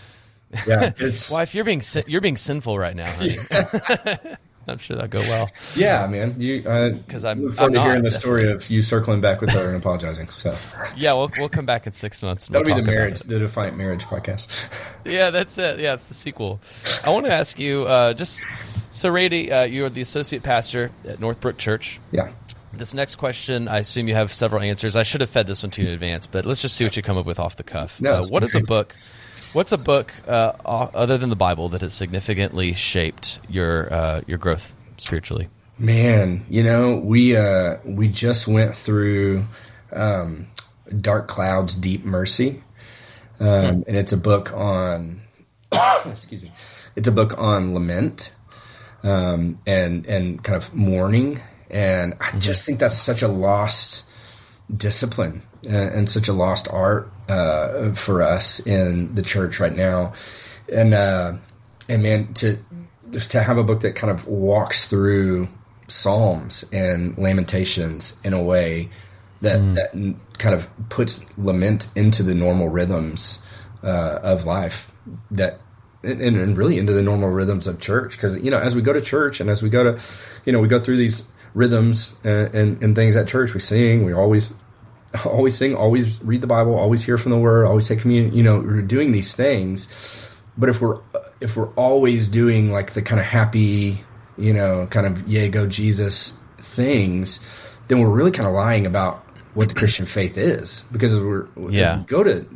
A: yeah. [LAUGHS] It's
B: wife, you're being you're being sinful right now, honey. [LAUGHS] I'm sure that'll go well.
A: Yeah, man. You because uh, I'm look forward I'm to hearing the story of you circling back with her and apologizing. So [LAUGHS]
B: yeah, we'll we'll come back in six months.
A: That'll we'll be the marriage, the Defiant Marriage podcast. [LAUGHS]
B: yeah, that's it. Yeah, it's the sequel. I want to ask you uh, just so, Randy, uh, you are the associate pastor at Northbrook Church.
A: Yeah.
B: This next question, I assume you have several answers. I should have fed this one to you in advance, but let's just see what you come up with off the cuff. No, uh, what is a book? What's a book uh, other than the Bible that has significantly shaped your uh, your growth spiritually?
A: Man, you know we uh, we just went through um, Dark Clouds, Deep Mercy, um, mm. and it's a book on [COUGHS] excuse me, it's a book on lament um, and and kind of mourning and I mm-hmm. just think that's such a lost discipline and, and such a lost art uh, for us in the church right now. And uh, and man, to to have a book that kind of walks through Psalms and Lamentations in a way that mm. that kind of puts lament into the normal rhythms uh, of life that and, and, really into the normal rhythms of church because you know as we go to church and as we go to you know we go through these rhythms and, and, and things at church. We sing. We always [LAUGHS] always sing. Always read the Bible. Always hear from the Word. Always take communion. You know, we're doing these things. But if we're if we're always doing like the kind of happy, you know, kind of yay go Jesus things, then we're really kind of lying about what the Christian [CLEARS THROAT] faith is because we're yeah. we go to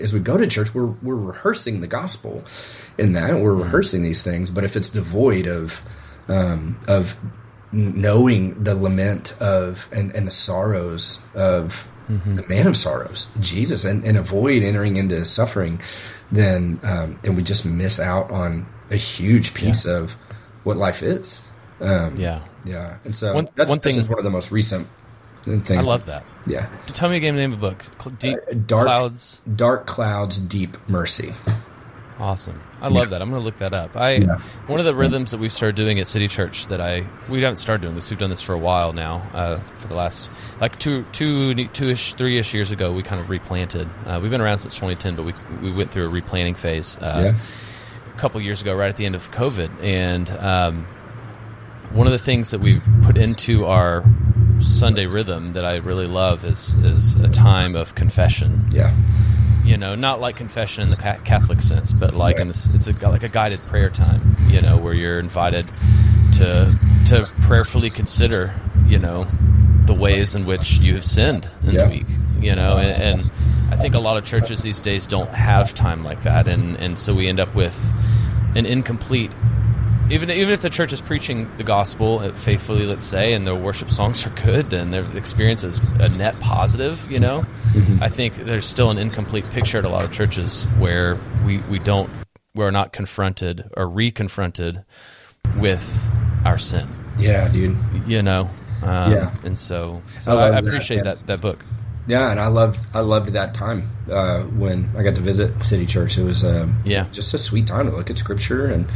A: as we go to church, we're we're rehearsing the gospel in that we're mm-hmm. rehearsing these things. But if it's devoid of um, of knowing the lament of and, and the sorrows of mm-hmm. the man of sorrows, Jesus, and, and avoid entering into suffering, then um, then we just miss out on a huge piece yeah. of what life is. Um,
B: yeah,
A: yeah, and so one, that's one thing is one of the most recent things. I
B: love that.
A: Yeah,
B: tell me again the name of the book. Deep uh,
A: dark
B: clouds,
A: dark clouds, deep mercy.
B: Awesome. I love yeah. that. I'm going to look that up. I yeah. one of the rhythms that we've started doing at City Church that I we haven't started doing this. We've done this for a while now. Uh, for the last like two two two ish three ish years ago, we kind of replanted. Uh, we've been around since 2010, but we we went through a replanting phase uh, yeah. a couple years ago, right at the end of COVID. And um, one of the things that we've put into our Sunday rhythm that I really love is is a time of confession.
A: Yeah
B: you know, not like confession in the Catholic sense, but like right. in this, it's a, like a guided prayer time, you know, where you're invited to to prayerfully consider, you know, the ways in which you have sinned in yeah. the week, you know, and, and, I think a lot of churches these days don't have time like that, and and so we end up with an incomplete even even if the church is preaching the gospel faithfully, let's say, and their worship songs are good and their experience is a net positive, you know, mm-hmm. I think there's still an incomplete picture at a lot of churches where we we don't we're not confronted or re-confronted with our sin.
A: Yeah, dude.
B: You know. Um, yeah. And so, so I, I, appreciate that, yeah. that, that book.
A: Yeah, and I loved I loved that time uh, when I got to visit City Church. It was um,
B: yeah
A: just a sweet time to look at Scripture and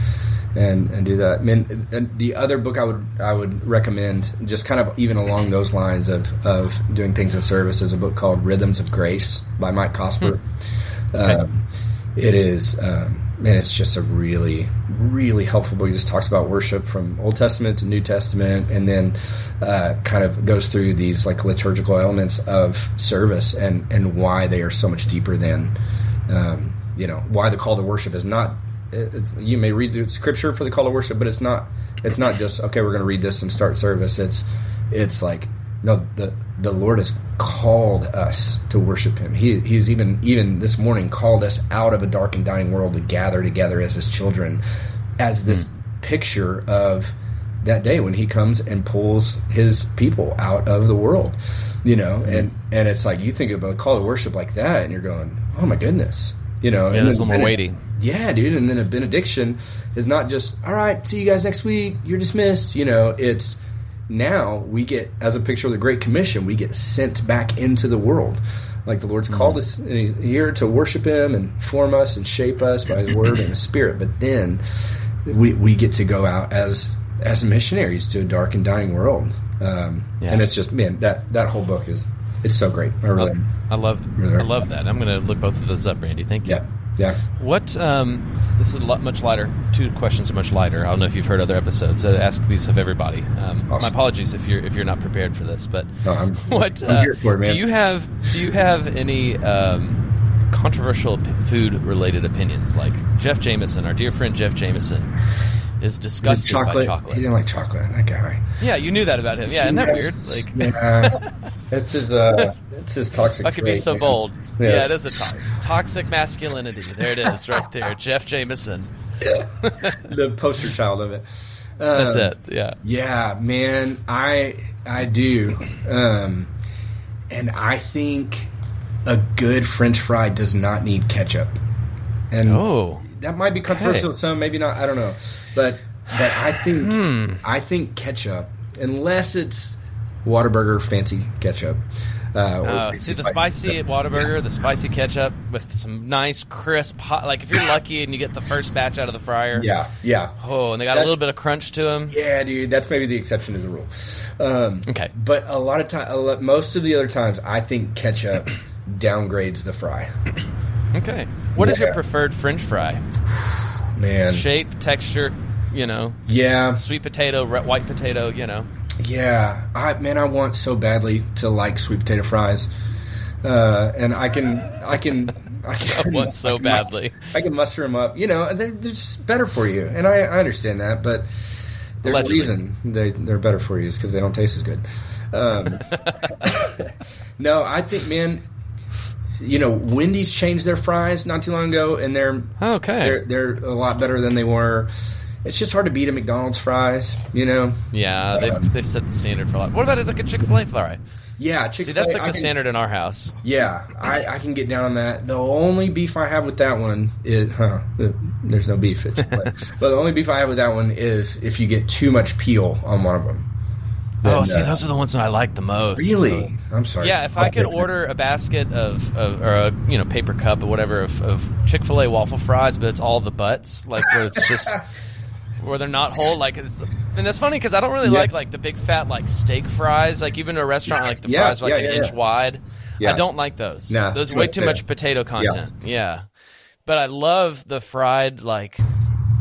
A: and and do that. I mean, and the other book I would I would recommend, just kind of even along those lines of of doing things in service, is a book called Rhythms of Grace by Mike Cosper. Hmm. Okay. Um, it is, um, man, it's just a really really helpful book. He just talks about worship from Old Testament to New Testament, and then uh, kind of goes through these like liturgical elements of service and and why they are so much deeper than. Um, you know why the call to worship is not it's you may read the scripture for the call to worship, but it's not it's not just okay. We're going to read this and start service. It's it's like no the the Lord has called us to worship Him. He He's even even this morning called us out of a dark and dying world to gather together as His children, as this mm. picture of that day when He comes and pulls His people out of the world. You know, mm. and and it's like you think about a call to worship like that, and you're going, oh my goodness you know,
B: yeah, and it's a little more weighty.
A: Yeah, dude. And then a benediction is not just all right. See you guys next week. You're dismissed. You know, it's now we get as a picture of the Great Commission. We get sent back into the world. Like the Lord's mm-hmm. called us here to worship Him and form us and shape us by His Word and His Spirit. But then we we get to go out as as missionaries to a dark and dying world Um,
B: Yeah.
A: And it's just man that that whole book is it's so great. I really
B: I love
A: Really?
B: I love that. I'm going to look both of those up, Randy. Thank you.
A: yeah yeah.
B: What? Um, this is a lot much lighter. Two questions are much lighter. I don't know if you've heard other episodes. I ask these of everybody. Um, My apologies if you're if you're not prepared for this, but
A: No, I'm, [LAUGHS]
B: what?
A: I'm
B: uh,
A: here for it, man.
B: Do you have Do you have any um, controversial food related opinions? Like Jeff Jameson, our dear friend Jeff Jameson, is disgusted
A: chocolate,
B: by chocolate.
A: He didn't like chocolate. That guy.
B: Yeah, you knew that about him. Yeah, isn't that weird?
A: Yes.
B: Like,
A: yeah. [LAUGHS] it's his uh, it's his toxic.
B: I could be so
A: man.
B: bold.
A: Yeah.
B: Yeah, it is a to- toxic masculinity. There it is, right there. [LAUGHS] Jeff Jameson.
A: the poster child of it.
B: That's
A: Um,
B: it. Yeah.
A: Yeah, man, I I do, um, and I think a good French fry does not need ketchup, and
B: Oh.
A: that might be controversial to some, maybe not. I don't know, but but I think
B: Hmm.
A: I think ketchup, unless it's Whataburger fancy ketchup. Uh,
B: Uh, see the spicy
A: ketchup.
B: Whataburger, the spicy ketchup with some nice crisp hot. Like if you're lucky and you get the first batch out of the fryer.
A: Yeah, yeah.
B: Oh, and they got a little bit of crunch to them.
A: Yeah, dude, that's maybe the exception to the rule. Um,
B: Okay.
A: but a lot of time, most of the other times, I think ketchup [CLEARS THROAT] downgrades the fry.
B: Okay. What is your preferred French fry?
A: Man,
B: Shape, texture, you know,
A: yeah,
B: sweet potato, white potato, you know.
A: Yeah. I man, I want so badly to like sweet potato fries, uh, and I can, I can, [LAUGHS] I can.
B: want so
A: I can muster-
B: badly.
A: I can muster them up. You know, they're, they're just better for you, and I, I understand that, but. There's
B: Allegedly.
A: a reason they, they're better for you is because they don't taste as good. Um, [LAUGHS] no, I think, man, you know, Wendy's changed their fries not too long ago, and they're
B: Okay.
A: they're they're a lot better than they were. It's just hard to beat a McDonald's fries, you know.
B: yeah, they've, they've set the standard for a lot. What about like a Chick Fil A fry?
A: Yeah, Chick-fil-A,
B: See, that's like
A: I
B: the
A: can-
B: standard in our house.
A: Yeah, I, I can get down on that. The only beef I have with that one is, huh, there's no beef. at [LAUGHS] but the only beef I have with that one is if you get too much peel on one of them.
B: Oh, see,
A: uh,
B: those are the ones that I like the most.
A: Really? I'm sorry.
B: Yeah, if I could order a basket of, of or a you know paper cup or whatever of, of Chick Fil A waffle fries, but it's all the butts, like where it's just [LAUGHS] where they're not whole. Like, it's, and that's funny because I don't really
A: Yeah.
B: like like the big fat like steak fries. Like even a restaurant, like the
A: Yeah,
B: fries are like
A: yeah,
B: an inch wide. I don't like those.
A: Nah,
B: those way too much potato content. Yeah. but I love the fried like.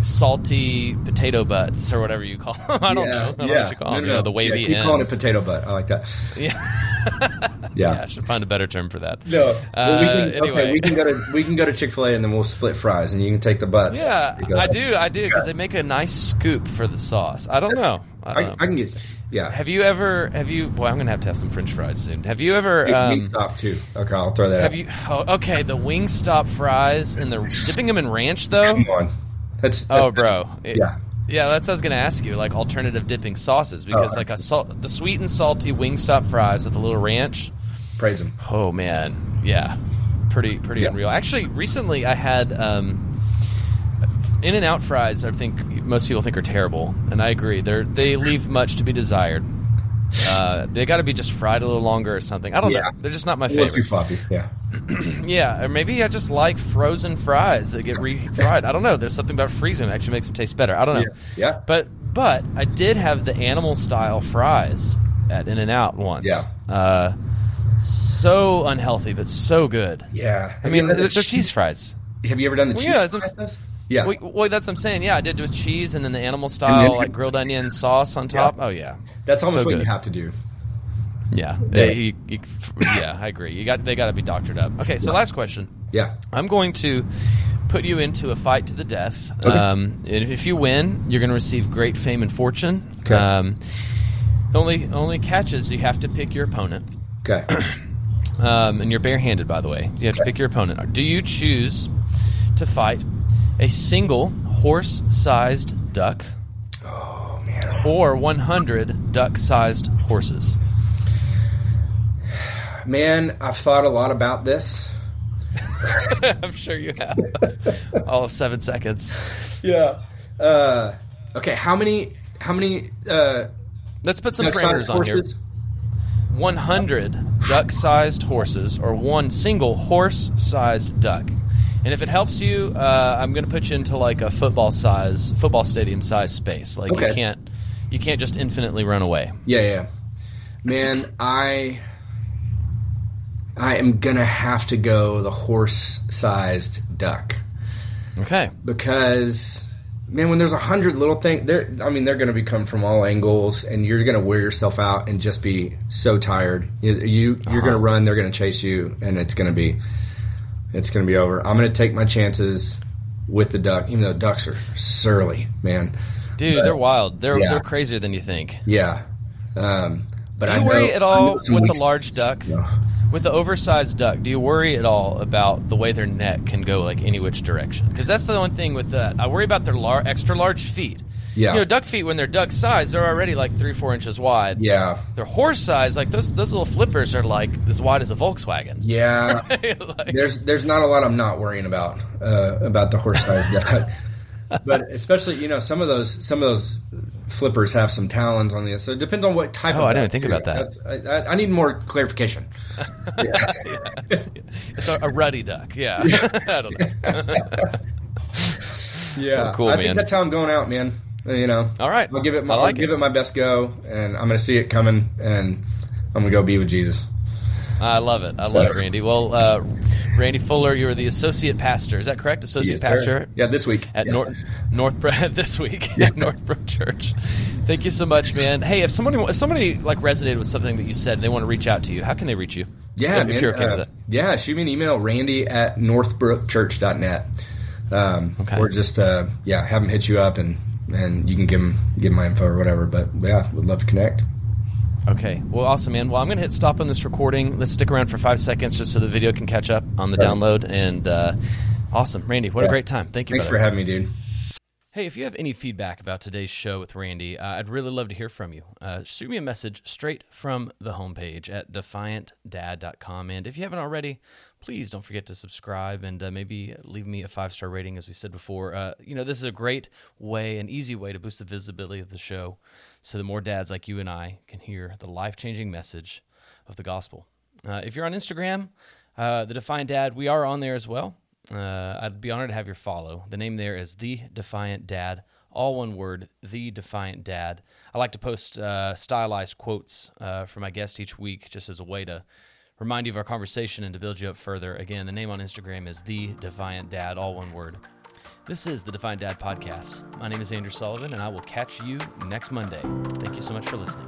B: Salty potato butts, or whatever you call [LAUGHS] them. I don't know. I don't know what you call
A: No,
B: them.
A: no,
B: You know, the wavy
A: yeah, keep calling it potato butt. I like that. [LAUGHS]
B: Yeah. [LAUGHS]
A: Yeah.
B: yeah, I should find a better term for that.
A: No, well, we
B: Uh,
A: can,
B: anyway.
A: okay, we can go to we can go to Chick Fil A and then we'll split fries, and you can take the butts.
B: Yeah, I do. I do because they make a nice scoop for the sauce. I don't know. I don't
A: I,
B: know.
A: I can get. Yeah,
B: have you ever? Have you? Boy, I'm gonna have to have some French fries soon. Have you ever?
A: Wing
B: Um,
A: stop too. Okay, I'll throw that.
B: have
A: out.
B: you? Oh, okay, the Wingstop fries and the dipping them in ranch though.
A: Come on, that's,
B: Oh,
A: that's-
B: bro. It-
A: Yeah.
B: Yeah, that's what I was gonna ask you. Like alternative dipping sauces because
A: Oh,
B: like a salt, the sweet and salty Wingstop fries with a little ranch.
A: Praise him.
B: Oh man, yeah, pretty pretty
A: Yeah.
B: unreal. Actually, recently I had um, In and Out fries. I think most people think are terrible, and I agree. They're they leave much to be desired. Uh, they got to be just fried a little longer or something. I don't
A: Yeah.
B: know. They're just not my
A: little too
B: favorite.
A: floppy. Yeah. [CLEARS THROAT]
B: Yeah, or maybe I just like frozen fries that get refried. I don't know. There's something about freezing that actually makes them taste better. I don't know.
A: Yeah. Yeah.
B: But but I did have the animal style fries at In and Out once.
A: Yeah.
B: Uh, so unhealthy, but so good.
A: Yeah.
B: I mean, they're,
A: the
B: cheese fries.
A: Have you ever done the
B: Well,
A: cheese?
B: yeah, that's what I'm
A: fries? Yeah.
B: Well, well, that's what I'm saying. Yeah, I did with cheese and then the animal
A: then-
B: style, like grilled onion sauce on top.
A: Yeah.
B: Oh yeah,
A: That's almost
B: so
A: what
B: good.
A: you have to do.
B: yeah.
A: Yeah.
B: They- you- you- yeah, I agree. You got they got to be doctored up. Okay, so last question.
A: Yeah.
B: I'm going to put you into a fight to the death.
A: Okay.
B: Um, and if you win, you're going to receive great fame and fortune.
A: Okay.
B: Um, only only catch is you have to pick your opponent.
A: Okay. [CLEARS THROAT]
B: Um, and you're barehanded, by the way. You have to pick your opponent. Do you choose to fight a single horse-sized duck
A: oh man.
B: or 100 duck-sized horses?
A: Man, I've thought a lot about this. [LAUGHS]
B: I'm sure you have. All of seven seconds.
A: Yeah. Uh, okay. How many? How many? Uh,
B: Let's put some parameters on here. 100 duck-sized horses or one single horse-sized duck. And if it helps you, uh, I'm going to put you into like a football size, football stadium size space. Like you can't, you can't just infinitely run away.
A: Yeah, yeah. Man, I I am gonna have to go the horse-sized duck
B: Okay.
A: because man, when there's a hundred little things, they're I mean they're gonna be come from all angles, and you're gonna wear yourself out and just be so tired. You, you you're gonna run, they're gonna chase you, and it's gonna be it's gonna be over. I'm gonna take my chances with the duck, even though ducks are surly, man.
B: Dude, they're wild. They're
A: yeah.
B: they're crazier than you think.
A: Yeah. Um, but
B: Do
A: I
B: you
A: know-
B: worry at all with the large duck?
A: No.
B: With the oversized duck, do you worry at all about the way their neck can go like any which direction? Because that's the one thing with that. I worry about their lar- extra large feet.
A: Yeah.
B: You know, duck feet when they're duck size, they're already like three, four inches wide.
A: Yeah.
B: They're horse size, like those those little flippers are like as wide as a Volkswagen.
A: Yeah. [LAUGHS]
B: Like-
A: there's there's not a lot I'm not worrying about uh, about the horse size duck. [LAUGHS] but especially you know some of those some of those flippers have some talons on the so it depends on what type
B: Oh,
A: of
B: I didn't think about that.
A: I, I, I need more clarification [LAUGHS]
B: it's a, a ruddy duck. Yeah. I don't know.
A: yeah
B: Oh, cool,
A: I
B: man.
A: think that's how I'm going out man you know
B: All right.
A: I'll give it my
B: I like
A: I'll give
B: it.
A: my best go and I'm gonna see it coming and I'm gonna go be with Jesus
B: I love it. I love it, Randy. Well, uh, Randy Fuller, you're the associate pastor. Is that correct? Associate
A: Yes, sir.
B: pastor
A: yeah this week
B: at
A: Yeah.
B: North Northbrook [LAUGHS] this week at Northbrook Church. Thank you so much, man. Hey, if somebody if somebody like resonated with something that you said, and they want to reach out to you. How can they reach you?
A: Yeah,
B: if,
A: man,
B: if you're okay
A: uh,
B: with it.
A: Yeah, shoot me an email, randy at northbrookchurch.net. Um,
B: Okay.
A: Or just, uh, yeah, have them hit you up and, and you can give them, give my info or whatever. But yeah, would love to connect.
B: Okay. Well, awesome, man. Well, I'm going to hit stop on this recording. Let's stick around for five seconds just so the video can catch up on the
A: Right.
B: download. And uh, awesome, Randy. What a great time. Thank you.
A: Thanks
B: brother.
A: for having me, dude.
B: Hey, if you have any feedback about today's show with Randy, uh, I'd really love to hear from you. Uh, shoot me a message straight from the homepage at defiantdad.com. And if you haven't already, please don't forget to subscribe and uh, maybe leave me a five star rating, as we said before. Uh, you know, this is a great way, an easy way to boost the visibility of the show so that more dads like you and I can hear the life changing message of the gospel. Uh, if you're on Instagram, uh, the Defiant Dad, we are on there as well. Uh, I'd be honored to have your follow. The name there is The Defiant Dad, all one word, The Defiant Dad. I like to post uh, stylized quotes for my guest each week just as a way to remind you of our conversation and to build you up further. Again, the name on Instagram is The Defiant Dad, all one word. This is the Defiant Dad Podcast. My name is Andrew Sullivan, and I will catch you next Monday. Thank you so much for listening.